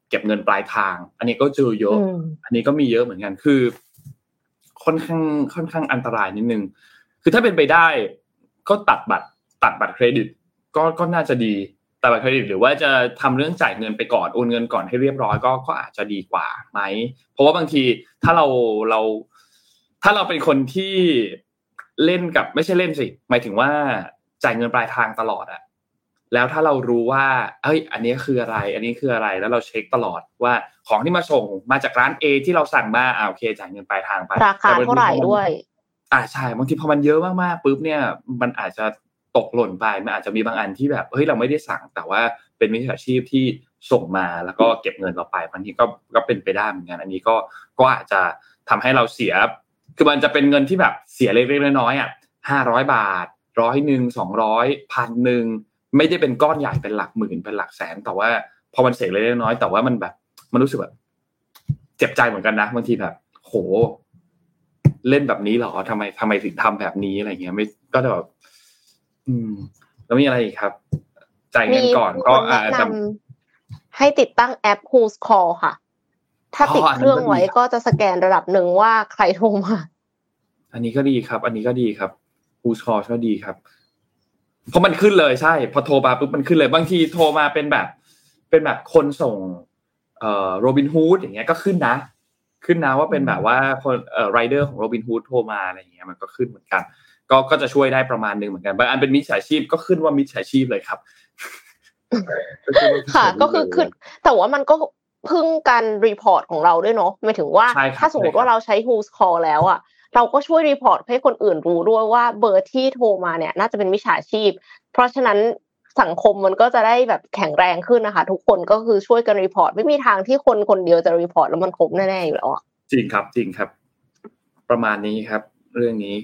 เก็บเงินปลายทาง อันนี้ก็เจอเยอะ อันนี้ก็มีเยอะเหมือนกันคือ ค่อนข้างค่อนข้างอันตรายนิดนึง คือถ้าเป็นไปได้ก็ตัดบัตรตัดบัตรเครดิต ก็ก็น่าจะดีตัดบัตรเครดิต หรือว่าจะทำเรื่องจ่ายเงินไปก่อนโอนเงินก่อนให้เรียบร้อยก็ก็อาจจะดีกว่าไหม เพราะว่าบางทีถ้าเราเรา ถ้าเราเป็นคนที่เล่นกับไม่ใช่เล่นสิ หมายถึงว่าจ่ายเงินปลายทางตลอดอะ แล้วถ้าเรารู้ว่าเอ้ยอันนี้คืออะไร อันนี้คืออะไรแล้วเราเช็คตลอดว่าของที่มาส่งมาจากร้าน A ที่เราสั่งมาอ่าโอเคจ่ายเงินปลายทางไปราคาเท่าไหร่ด้วย อ่าใช่บางทีพอมันเยอะมากๆปุ๊บเนี่ย มันอาจจะตกหล่นไปมันอาจจะมีบางอันที่แบบเฮ้ยเราไม่ได้สั่งแต่ว่าเป็นมิจฉาชีพที่ส่งมาแล้วก็เก็บเงินเราไปบางทีก็ก็เป็นไปได้เหมือนกันอันนี้ก็ก็อาจจะทำให้เราเสีย คือมันจะเป็นเงินที่แบบเสียเล็กๆน้อยๆอะห้าร้อยบาทร้อยหนึ่งสองร้อยพันหนึ่ง ไม่ได้เป็นก้อนใหญ่เป็นหลักหมื่นเป็นหลักแสน แต่ว่าพอมันเสียเล็กน้อยแต่ว่ามันแบบ มันรู้สึกแบบเจ็บใจเหมือนกันนะบางทีแบบโห เล่นแบบนี้หรอทำไมทำไมถึงทำแบบนี้อะไรเงี้ย ไม่ก็จะแบบอืม แล้วมีอะไรอีกครับจ่ายเงินก่อนก็อาจจะให้ติดตั้งแอป Who's Call ค่ะ ถ้าติดเครื่องไว้ก็จะสแกนระดับหนึ่งว่าใครโทรมา อันนี้ก็ดีครับ อันนี้ก็ดีครับ Who's Call ก็ดีครับ เพราะมันขึ้นเลยใช่ พอโทรมาปุ๊บมันขึ้นเลย บางทีโทรมาเป็นแบบ เป็นแบบคนส่ง เอ่อโรบินฮูดอย่างเงี้ยก็ขึ้นนะ ขึ้นนะว่าเป็นแบบว่าคนเอ่อไรเดอร์ของโรบินฮูดโทรมาอะไรอย่างเงี้ยมันก็ขึ้นเหมือนกัน ก็ก็จะช่วยได้ประมาณนึงเหมือนกันบางอันเป็นมิจฉาชีพก็ขึ้นว่ามิจฉาชีพเลยครับค่ะ ก็คือขึ้น แต่ว่ามันก็พึ่งการ report ของเราด้วยเนาะหมายถึงว่า ถ้าสมมติว่าเราใช้ Whoscall แล้วอะ เราก็ช่วย report ให้คนอื่นรู้ด้วยว่าเบอร์ที่โทรมาเนี่ย น่าจะเป็นมิจฉาชีพ เพราะฉะนั้นสังคมมันก็จะได้แบบแข็งแรงขึ้นนะคะ ทุกคนก็คือช่วยกัน report ไม่มีทางที่คนคนเดียวจะ report แล้วมันครบแน่ๆอยู่แล้วจริงครับจริงครับ ประมาณนี้ครับ เรื่องนี้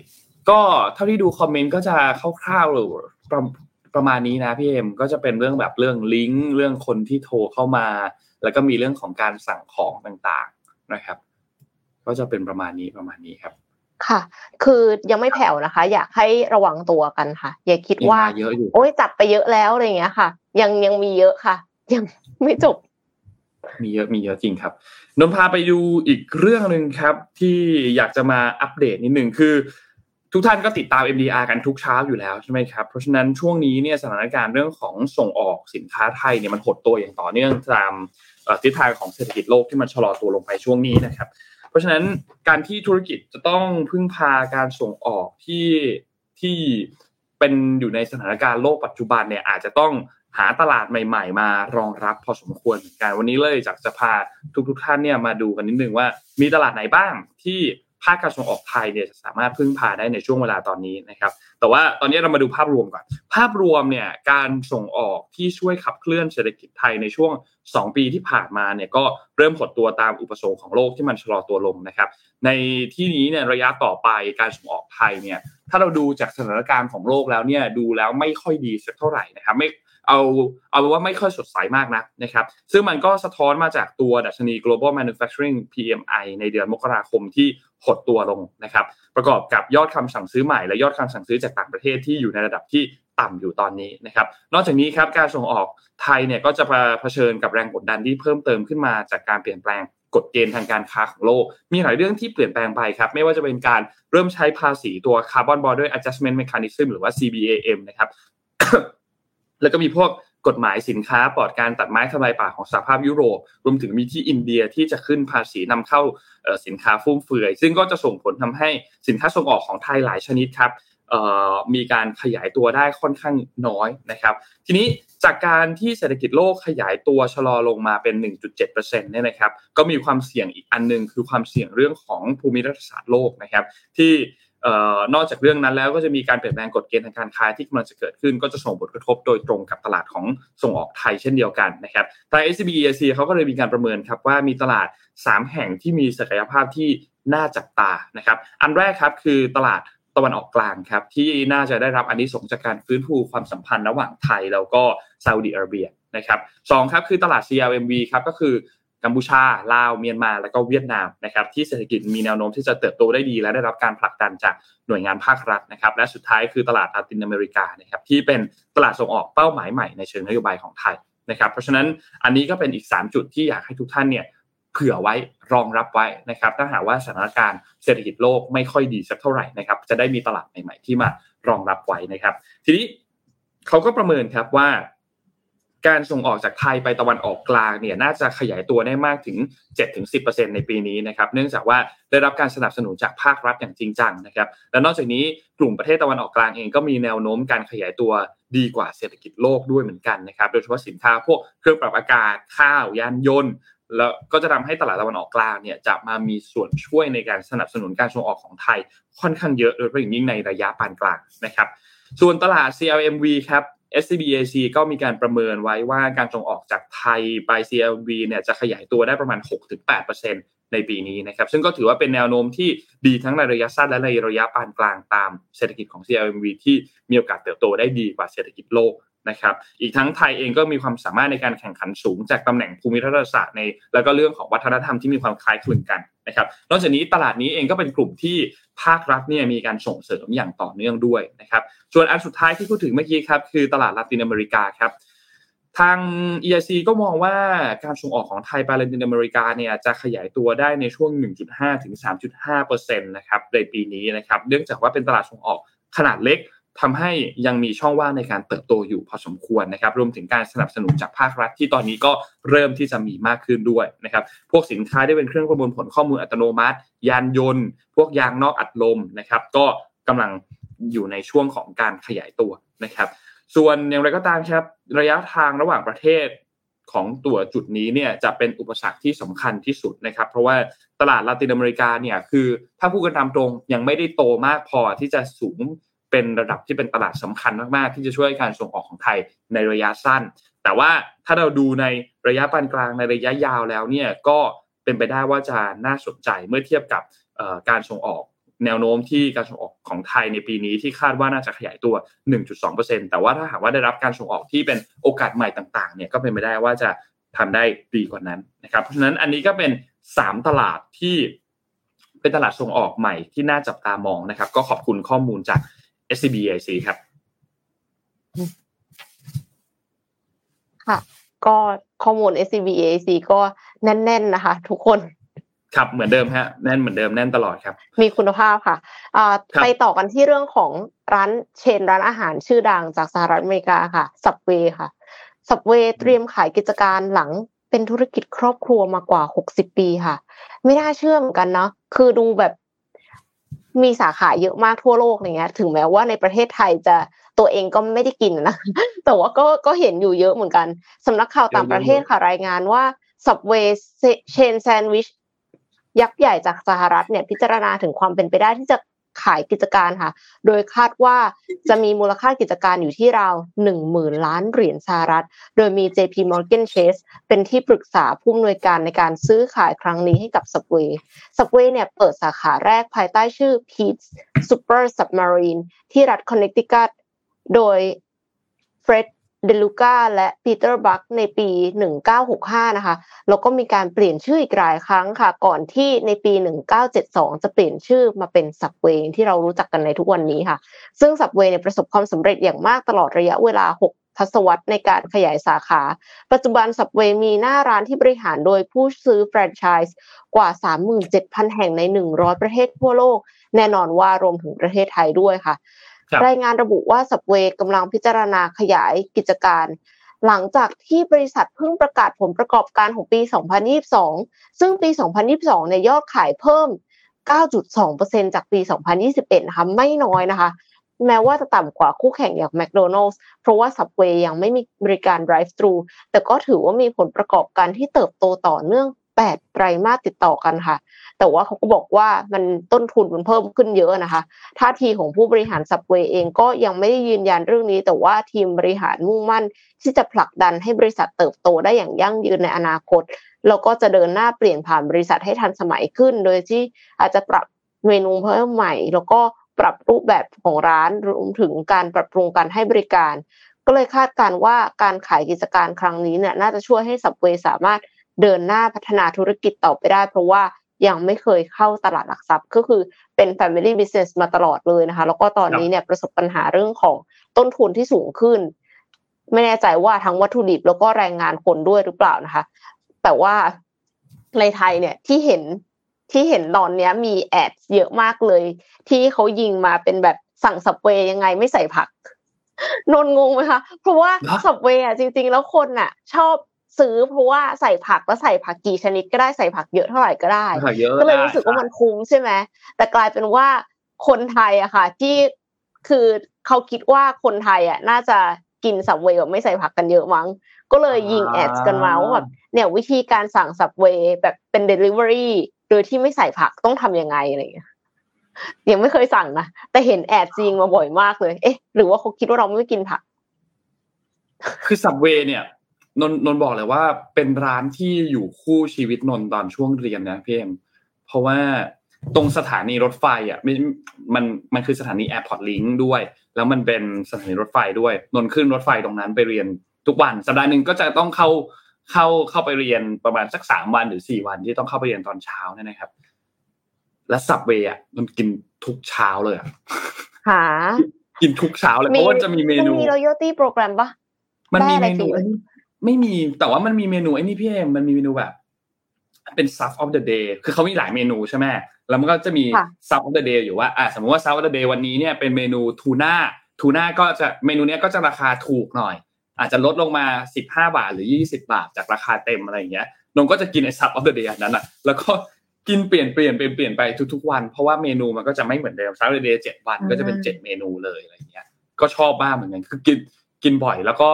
ก็เท่าที่ดูคอมเมนต์ก็จะคร่าวๆหรือประประมาณนี้นะพี่เอ็มก็จะเป็นเรื่องแบบเรื่องลิงก์เรื่องคนที่โทรเข้ามา แล้วก็มีเรื่องของการสั่งของต่างๆนะครับ ก็จะเป็นประมาณนี้ประมาณนี้ครับ ค่ะ คือยังไม่แผ่วนะคะ อยากให้ระวังตัวกันค่ะ อย่าคิดว่าเยอะอยู่โอ้ยจับไปเยอะแล้วอะไรเงี้ยค่ะ ยังยังมีเยอะค่ะ ยังไม่จบ มีเยอะมีเยอะจริงครับนนพาไปดูอีกเรื่องหนึ่งครับ ที่อยากจะมาอัปเดตนิดหนึ่งคือ ทุกท่านก็ติดตาม MDR กันทุกเช้าอยู่แล้วใช่ไหมครับเพราะฉะนั้นช่วงนี้เนี่ยสถานการณ์เรื่องของส่งออกสินค้าไทยเนี่ยมันหดตัวอย่างต่อเนื่องตามทิศทางของเศรษฐกิจโลกที่มันชะลอตัวลงไปช่วงนี้นะครับ เพราะฉะนั้นการที่ธุรกิจจะต้องพึ่งพาการส่งออกที่ที่เป็นอยู่ในสถานการณ์โลกปัจจุบันเนี่ยอาจจะต้องหาตลาดใหม่ ๆ มารองรับพอสมควรการวันนี้เลยจากจะพาทุกๆท่านเนี่ยมาดูกันนิดนึงว่า มีตลาดไหนบ้างที่ ภาคการส่งออกไทยเนี่ยจะสามารถพึ่งพาได้ในช่วงเวลาตอนนี้นะครับ แต่ว่าตอนนี้เรามาดูภาพรวมก่อน ภาพรวมเนี่ยการส่งออกที่ช่วยขับเคลื่อนเศรษฐกิจไทยในช่วง 2 ปีที่ผ่านมาเนี่ยก็เริ่มหดตัวตามอุปสงค์ของโลกที่มันชะลอตัวลงนะครับ ในที่นี้เนี่ยระยะต่อไปการส่งออกไทยเนี่ยถ้าเราดูจากสถานการณ์ของโลกแล้วเนี่ยดูแล้วไม่ค่อยดีสักเท่าไหร่นะครับไม่เอาเอาว่าไม่ค่อยสดใสมากนักนะครับ ซึ่งมันก็สะท้อนมาจากตัวดัชนี global manufacturing PMI ในเดือนมกราคมที่ หดตัวลงนะครับ ประกอบกับยอดคำสั่งซื้อใหม่และยอดคำสั่งซื้อจากต่างประเทศที่อยู่ในระดับที่ต่ำอยู่ตอนนี้นะครับ นอกจากนี้ครับการส่งออกไทยเนี่ยก็จะเผชิญกับแรงกดดันที่เพิ่มเติมขึ้นมาจากการเปลี่ยนแปลงกฎเกณฑ์ทางการค้าของโลก มีหลายเรื่องที่เปลี่ยนแปลงไปครับ ไม่ว่าจะเป็นการเริ่มใช้ภาษีตัว Carbon Border Adjustment Mechanism หรือว่า CBAM นะครับ แล้วก็มีพวก กฎหมายสินค้าปลอดการตัดไม้ทำลายป่าของสหภาพยุโรป รวมถึงมีที่อินเดียที่จะขึ้นภาษีนำเข้าสินค้าฟุ่มเฟือย ซึ่งก็จะส่งผลทำให้สินค้าส่งออกของไทยหลายชนิดครับมีการขยายตัวได้ค่อนข้างน้อยนะครับ ทีนี้จากการที่เศรษฐกิจโลกขยายตัวชะลอลงมาเป็น 1.7%เนี่ยนะครับ ก็มีความเสี่ยงอีกอันนึง คือความเสี่ยงเรื่องของภูมิรัฐศาสตร์โลกนะครับ ที่ นอกจากเรื่องนั้นแล้วก็จะมีการเปลี่ยนแปลงกฎเกณฑ์ทางการค้าที่กำลังจะเกิดขึ้น ก็จะส่งผลกระทบโดยตรงกับตลาดของส่งออกไทยเช่นเดียวกันนะครับทาง SCB EAC เขาก็เลยมีการประเมินครับว่ามีตลาด 3 แห่งที่มีศักยภาพที่น่าจับตานะครับ อันแรกครับคือตลาดตะวันออกกลางครับที่น่าจะได้รับอันนี้ส่งจากการฟื้นฟูความสัมพันธ์ระหว่างไทยแล้วก็ซาอุดิอาระเบียนะครับสองครับคือตลาด CLMV ครับก็คือ กัมพูชาลาวเมียนมา แล้วก็เวียดนามนะครับที่เศรษฐกิจมีแนวโน้มที่จะเติบโตได้ดี และได้รับการผลักดันจากหน่วยงานภาครัฐนะครับและสุดท้ายคือตลาดลาตินอเมริกานะครับที่เป็นตลาดส่งออกเป้าหมายใหม่ในเชิงนโยบายของไทยนะครับเพราะฉะนั้นอันนี้ก็เป็นอีก 3 จุดที่อยากให้ทุกท่านเนี่ยเผื่อไว้รองรับไว้นะครับถ้าหากว่าสถานการณ์เศรษฐกิจโลกไม่ค่อยดีสักเท่าไหร่นะครับจะได้มีตลาดใหม่ๆที่มารองรับไว้นะครับ ทีนี้เขาก็ประเมินครับว่า การส่งออกจากไทยไปตะวันออกกลางเนี่ยน่าจะขยายตัวได้มากถึง 7-10%ในปีนี้นะครับเนื่องจากว่าได้รับการสนับสนุนจากภาครัฐอย่างจริงจังนะครับและนอกจากนี้กลุ่มประเทศตะวันออกกลางเองก็มีแนวโน้มการขยายตัวดีกว่าเศรษฐกิจโลกด้วยเหมือนกันนะครับโดยเฉพาะสินค้าพวกเครื่องปรับอากาศข้าวยานยนต์แล้วก็จะทำให้ตลาดตะวันออกกลางเนี่ยจะมามีส่วนช่วยในการสนับสนุนการส่งออกของไทยค่อนข้างเยอะโดยเฉพาะอย่างยิ่งในระยะปานกลางนะครับส่วนตลาด CLMV ครับ SCBAC ก็มีการประเมินไว้ว่าการส่งออกจากไทยไป CLV เนี่ยจะขยายตัวได้ประมาณ 6-8%ในปีนี้นะครับ ซึ่งก็ถือว่าเป็นแนวโน้มที่ดีทั้งในระยะสั้นและในระยะปานกลางตามเศรษฐกิจของ CLMV ที่มีโอกาสเติบโตได้ดีกว่าเศรษฐกิจโลก นะครับอีกทั้งไทยเองก็มีความสามารถในการแข่งขันสูง จากตำแหน่งภูมิรัฐศาสตร์ใน แล้วก็เรื่องของวัฒนธรรมที่มีความคล้ายคลึงกันนะครับนอกจากนี้ตลาดนี้เองก็เป็นกลุ่มที่ภาครัฐเนี่ยมีการส่งเสริมอย่างต่อเนื่องด้วยนะครับส่วนอันสุดท้ายที่พูดถึงเมื่อกี้ครับคือตลาดลาตินอเมริกาครับทาง EIC ก็มองว่าการส่งออกของไทยไปลาตินอเมริกาเนี่ยจะขยายตัวได้ในช่วง 1.5 ถึง 3.5%นะครับในปีนี้นะครับเนื่องจากว่าเป็นตลาดส่งออกขนาดเล็ก ทำให้ยังมีช่องว่างในการเติบโตอยู่พอสมควรนะครับ รวมถึงการสนับสนุนจากภาครัฐที่ตอนนี้ก็เริ่มที่จะมีมากขึ้นด้วยนะครับ พวกสินค้าที่เป็นเครื่องประมวลผลข้อมูลอัตโนมัติ ยานยนต์ พวกยางนอกอัดลมนะครับ ก็กำลังอยู่ในช่วงของการขยายตัวนะครับ ส่วนอย่างไรก็ตามครับระยะทางระหว่างประเทศของตัวจุดนี้เนี่ยจะเป็นอุปสรรคที่สำคัญที่สุดนะครับ เพราะว่าตลาดลาตินอเมริกาเนี่ยคือถ้าพูดกันตามตรงยังไม่ได้โตมากพอที่จะสูง เป็นระดับที่เป็นตลาดสำคัญมากๆ ที่จะช่วยการส่งออกของไทยในระยะสั้น แต่ว่าถ้าเราดูในระยะปานกลางในระยะยาวแล้วเนี่ยก็เป็นไปได้ว่าจะน่าสนใจเมื่อเทียบกับการส่งออกแนวโน้มที่การส่งออกของไทยในปีนี้ที่คาดว่าน่าจะขยายตัว 1.2%แต่ว่าถ้าหากว่าได้รับการส่งออกที่เป็นโอกาสใหม่ต่างๆ เนี่ยก็เป็นไปได้ว่าจะทำได้ดีกว่านั้นนะครับ เพราะฉะนั้นอันนี้ก็เป็น 3 ตลาดที่เป็นตลาดส่งออกใหม่ที่น่าจับตามองนะครับ ก็ขอบคุณข้อมูลจาก SCBIC ครับ ค่ะ ก็ข้อมูล SCBAC ก็แน่น ๆ นะคะ ทุกคนครับเหมือนเดิมฮะแน่นเหมือนเดิมแน่นตลอดครับ มีคุณภาพค่ะไปต่อกันที่เรื่องของร้านเชนร้านอาหารชื่อดังจากสหรัฐอเมริกาค่ะสับเวค่ะสับเวเตรียมขายกิจการหลังเป็นธุรกิจครอบครัวมากว่าหกสิบปีค่ะ ไม่น่าเชื่อเหมือนกันเนาะคือดูแบบ มีสาขาเยอะมากทั่วโลกอย่างเนี้ย ถึงแม้ว่าในประเทศไทยจะตัวเองก็ไม่ได้กินนะ แต่ว่าก็ก็เห็นอยู่เยอะเหมือนกันสำนักข่าวต่างประเทศค่ะรายงานว่า Subway Chain Sandwich ยักษ์ใหญ่จากสหรัฐเนี่ยพิจารณาถึงความเป็นไปได้ที่จะ ขายกิจการค่ะ โดยคาดว่าจะมีมูลค่ากิจการอยู่ที่ราวหนึ่งหมื่นล้านเหรียญสหรัฐ โดยมี JP Morgan Chase เป็นที่ปรึกษาผู้อำนวยการในการซื้อขายครั้งนี้ให้กับ Subway Subway เนี่ยเปิดสาขาแรกภายใต้ชื่อ Pete's Super Submarine ที่รัฐ Connecticut โดย Fred เดลูกาและปีเตอร์บัคในปี 1965 นะคะ แล้วก็มีการเปลี่ยนชื่ออีกหลายครั้งค่ะ ก่อนที่ในปี 1972 จะเปลี่ยนชื่อมาเป็นสับเวย์ที่เรารู้จักกันในทุกวันนี้ค่ะ ซึ่งสับเวย์เนี่ยประสบความสำเร็จอย่างมากตลอดระยะเวลา 6ทศวรรษในการขยายสาขา ปัจจุบันสับเวมีหน้าร้านที่บริหารโดยผู้ซื้อแฟรนไชส์กว่า 37,000 แห่งใน 100 ประเทศทั่วโลก แน่นอนว่ารวมถึงประเทศไทยด้วยค่ะ รายงานระบุว่าสับเวกำลังพิจารณาขยายกิจการ หลังจากที่บริษัทเพิ่งประกาศผลประกอบการของปี 2022 ซึ่งปี 2022 เนี่ยยอดขายเพิ่ม 9.2%จากปี 2021 นะคะไม่น้อยนะคะ แม้ว่าจะต่ำกว่าคู่แข่งอย่าง McDonald's เพราะว่า Subway ยังไม่มีบริการ drive-thru แต่ก็ถือว่ามีผลประกอบการที่เติบโตต่อเนื่อง 8 ไตรมาสติดต่อกันค่ะ แต่ว่าเขาก็บอกว่ามันต้นทุนมันเพิ่มขึ้นเยอะนะคะท่าทีของผู้บริหารสับเวย์เองก็ยังไม่ได้ยืนยันเรื่องนี้ แต่ว่าทีมบริหารมุ่งมั่น ที่จะผลักดันให้บริษัทเติบโตได้อย่างยั่งยืนในอนาคตแล้วก็จะเดินหน้าเปลี่ยนผ่านบริษัทให้ทันสมัยขึ้น โดยที่อาจจะปรับเมนูเพิ่มใหม่ แล้วก็ปรับรูปแบบของร้านรวมถึงการปรับปรุงการให้บริการ ก็เลยคาดการว่าการขายกิจการครั้งนี้เนี่ยน่าจะช่วยให้สับเวย์สามารถ เดินหน้าพัฒนาธุรกิจต่อไปได้ เพราะว่ายังไม่เคยเข้าตลาดหลักทรัพย์ ก็คือเป็น family business มาตลอดเลยนะคะ แล้วก็ตอนนี้เนี่ยประสบปัญหาเรื่องของต้นทุนที่สูงขึ้น ไม่แน่ใจว่าทั้งวัตถุดิบแล้วก็แรงงานคนด้วยหรือเปล่านะคะ แต่ว่าในไทยเนี่ยที่เห็นที่เห็นตอนนี้มีแอดเยอะมากเลย ที่เขายิงมาเป็นแบบสั่งสับเวยังไงไม่ใส่ผักนนงงไหมคะเพราะว่าสับเวอะจริง ๆ แล้วคนอะ ชอบ ซื้อเพราะว่าใส่ผักแล้วใส่ผักกี่ชนิดก็ได้ใส่ผักเยอะเท่าไหร่ก็ได้ก็เลยรู้สึกว่ามันคุ้มใช่ไหมแต่กลายเป็นว่าคนไทยอะค่ะ ที่คือเขาคิดว่าคนไทยอะน่าจะกินสับเวย์แบบไม่ใส่ผักกันเยอะมั้ง ก็เลยยิงแอดกันมาว่าแบบเนี่ยวิธีการสั่ง Subway แบบเป็นเดลิเวอรี่โดยที่ไม่ใส่ผักต้องทำยังไงอะไรอย่างเงี้ยยังไม่เคยสั่งนะแต่เห็น ad ยิงมาบ่อยมากเลย เอ๊ะ หรือว่าเขาคิดว่าเราไม่กินผัก คือ Subway เนี่ย นนนนบอกเลยว่าเป็นร้านที่อยู่คู่ชีวิตนนตอนช่วงเรียนนะพี่เอ็มเพราะว่าตรงสถานีรถไฟอะไม่มันมันคือสถานีแอร์พอร์ตลิงก์ด้วย แล้วมันเป็นสถานีรถไฟด้วย นนขึ้นรถไฟตรงนั้นไปเรียนทุกวันสัปดาห์หนึ่งก็จะต้องเข้าเข้าเข้าไปเรียนประมาณสักสามวันหรือสี่วันที่ต้องเข้าไปเรียนตอนเช้าเนี่ยนะครับ และสับเวย์อะมันกินทุกเช้าเลยอะหากินทุกเช้าเลยเพราะว่าจะมีเมนูมี loyalty program ปะมันมีเมนู ไม่มีแต่ว่ามันมีเมนูไอ้นี่พี่เอมมันมีเมนูแบบ เป็น stuff of the day คือเขามีหลายเมนูใช่ไหมแล้วมันก็จะมี stuff of the day อยู่ว่าอ่าสมมติว่า stuff of the day วันนี้เนี่ยเป็นเมนูทูน่าทูน่าก็จะเมนูนี้ก็จะราคาถูกหน่อย อาจจะลดลงมาสิบห้าบาทหรือยี่สิบาท จากราคาเต็มอะไรอย่างเงี้ยนงก็จะกินไอ้ stuff of the day นั้นอะแล้วก็กินเปลี่ยนเปลี่ยนเปลี่ยนเปลี่ยนไปทุกๆวัน เพราะว่าเมนูมันก็จะไม่เหมือนเดิม stuff of the day เจ็ดวันก็จะเป็นเจ็ดเมนูเลยอะไรเงี้ยก็ชอบบ้างเหมือนกันคือกินกินบ่อยแล้วก็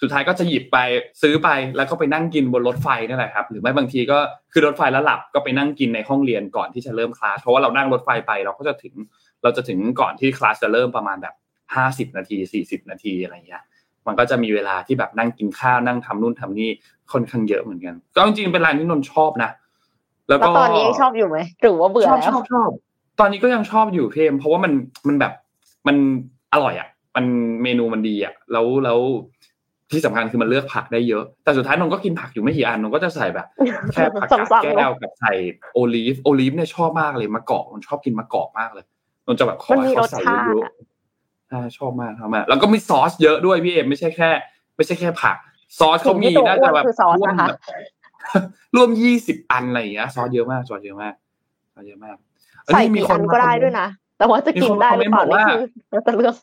สุดท้ายก็จะหยิบไปซื้อไปแล้วก็ไปนั่งกินบนรถไฟนั่นแหละครับหรือไม่บางทีก็คือรถไฟแล้วหลับก็ไปนั่งกินในห้องเรียนก่อนที่จะเริ่มคลาสเพราะว่าเรานั่งรถไฟไปเราก็จะถึงเราจะถึงก่อนที่คลาสจะเริ่มประมาณแบบห้าสิบนาทีสี่สิบนาทีอะไรเงี้ยมันก็จะมีเวลาที่แบบนั่งกินข้าวนั่งทำนู่นทำนี่ค่อนข้างเยอะเหมือนกัน ก็จริงๆเป็นร้านที่นนชอบนะแล้วก็ตอนนี้ยังชอบอยู่ไหมหรือว่าเบื่อแล้วชอบชอบตอนนี้ก็ยังชอบอยู่เพมเพราะว่ามันมันแบบมันอร่อยอะ มันเมนูมันดีอะ แล้วแล้ว ที่สำคัญคือมันเลือกผักได้เยอะ แต่สุดท้ายนนก็กินผักอยู่ไม่กี่อันนนก็จะใส่แบบ แค่ผักกาดแก้วกับใส่ olive olive เนี่ยชอบมากเลยมะกอกมันชอบกินมะกอกมากเลยนนจะแบบขอให้เขาใส่เยอะๆชอบมากชอบมากแล้วก็มีซอสเยอะด้วยพี่เอ็มไม่ใช่แค่ ไม่ใช่แค่ผัก ซอสเขามีน่าจะแบบร่วมร่วมยี่สิบอันอะไรอย่างเงี้ยซอสเยอะมากซอสเยอะมากซอสเยอะมากใส่มีคนก็ได้ด้วยนะแต่ว่าจะกินได้หรือเปล่านี่คือจะเลือก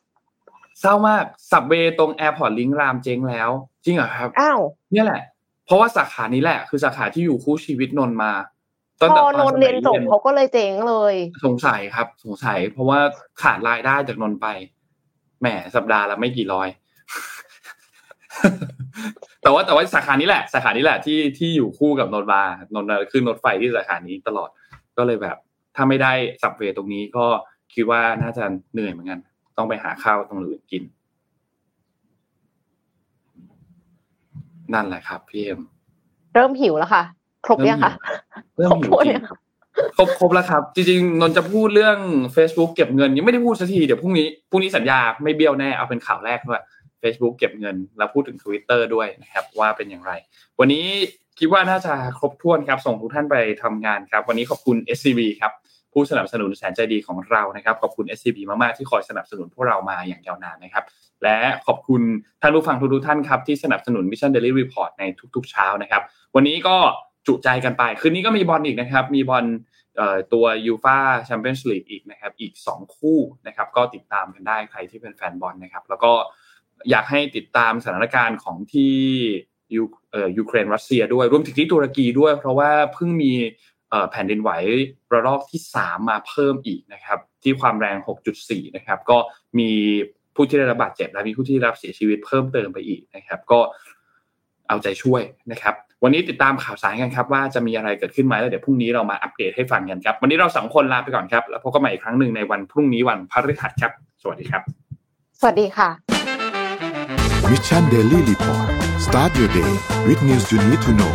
เศร้ามาก Subway ตรงแอร์พอร์ตลิงก์รามเจ๊งแล้ว จริงเหรอครับอ้าวเนี่ยแหละ เพราะว่าสาขานี้แหละ คือสาขาที่อยู่คู่ชีวิตนนมาตอนพอนนเรียนจบเขาก็เลยเจ๊งเลย สงสัยครับ สงสัย เพราะว่าขาดรายได้จากนนไปแหมสัปดาห์ละไม่กี่ร้อย แต่ว่าแต่ว่าสาขานี้แหละ สาขานี้แหละที่ที่อยู่คู่กับนนบานนขึ้นรถไฟที่สาขานี้ตลอดก็เลยแบบ ถ้าไม่ได้สับเวตรงนี้ก็คิดว่าน่าจะเหนื่อยเหมือนกัน ต้องไปหาข้าวตรงอื่นกิน นั่นแหละครับพี่เอ็มเริ่มหิวแล้วค่ะ ครบยังคะเริ่มหิวจริงครบครบแล้วครับ จริงๆนนจะพูดเรื่อง Facebook เก็บเงิน ยังไม่ได้พูดสักทีเดี๋ยวพรุ่งนี้พรุ่งนี้สัญญาไม่เบี้ยวแน่เอาเป็นข่าวแรกว่า Facebook เก็บเงิน แล้วพูดถึง Twitter ด้วยนะครับ ว่าเป็นอย่างไร วันนี้คิดว่าน่าจะครบถ้วนครับ ส่งทุกท่านไปทำงานครับ วันนี้ขอบคุณ SCB ครับ ผู้สนับสนุนแสนใจดีของเรานะครับขอบคุณ SCB มากๆที่คอยสนับสนุนพวกเรามาอย่างยาวนานนะครับ และขอบคุณท่านผู้ฟังทุกๆท่านครับที่สนับสนุน Mission Daily Report ในทุก ๆ เช้านะครับ วันนี้ก็จุใจกันไป คืนนี้ก็มีบอลอีกนะครับ มีบอลตัวยูฟาแชมเปี้ยนส์ลีกอีกนะครับ อีก 2 คู่นะครับ ก็ติดตามกันได้ใครที่เป็นแฟนบอลนะครับ แล้วก็อยากให้ติดตามสถานการณ์ของที่ยูเออยูเครนรัสเซียด้วย รวมถึงที่ตุรกีด้วย เพราะว่าเพิ่งมี แผ่นดินไหวระลอกที่ 3 มาเพิ่มอีกนะครับที่ความแรง 6.4 นะครับก็มีผู้ที่ได้รับบาดเจ็บและมีผู้ที่รับเสียชีวิตเพิ่มเติมไปอีกนะครับ ก็เอาใจช่วยนะครับ วันนี้ติดตามข่าวสารกันครับ ว่าจะมีอะไรเกิดขึ้นไหมแล้วเดี๋ยวพรุ่งนี้เรามาอัปเดตให้ฟังกันครับ วันนี้เราสองคนลาไปก่อนครับ แล้วพบกันใหม่อีกครั้งหนึ่งในวันพรุ่งนี้วันพฤหัสครับ สวัสดีครับ สวัสดีค่ะ Mission Daily Report start your day with news you need to know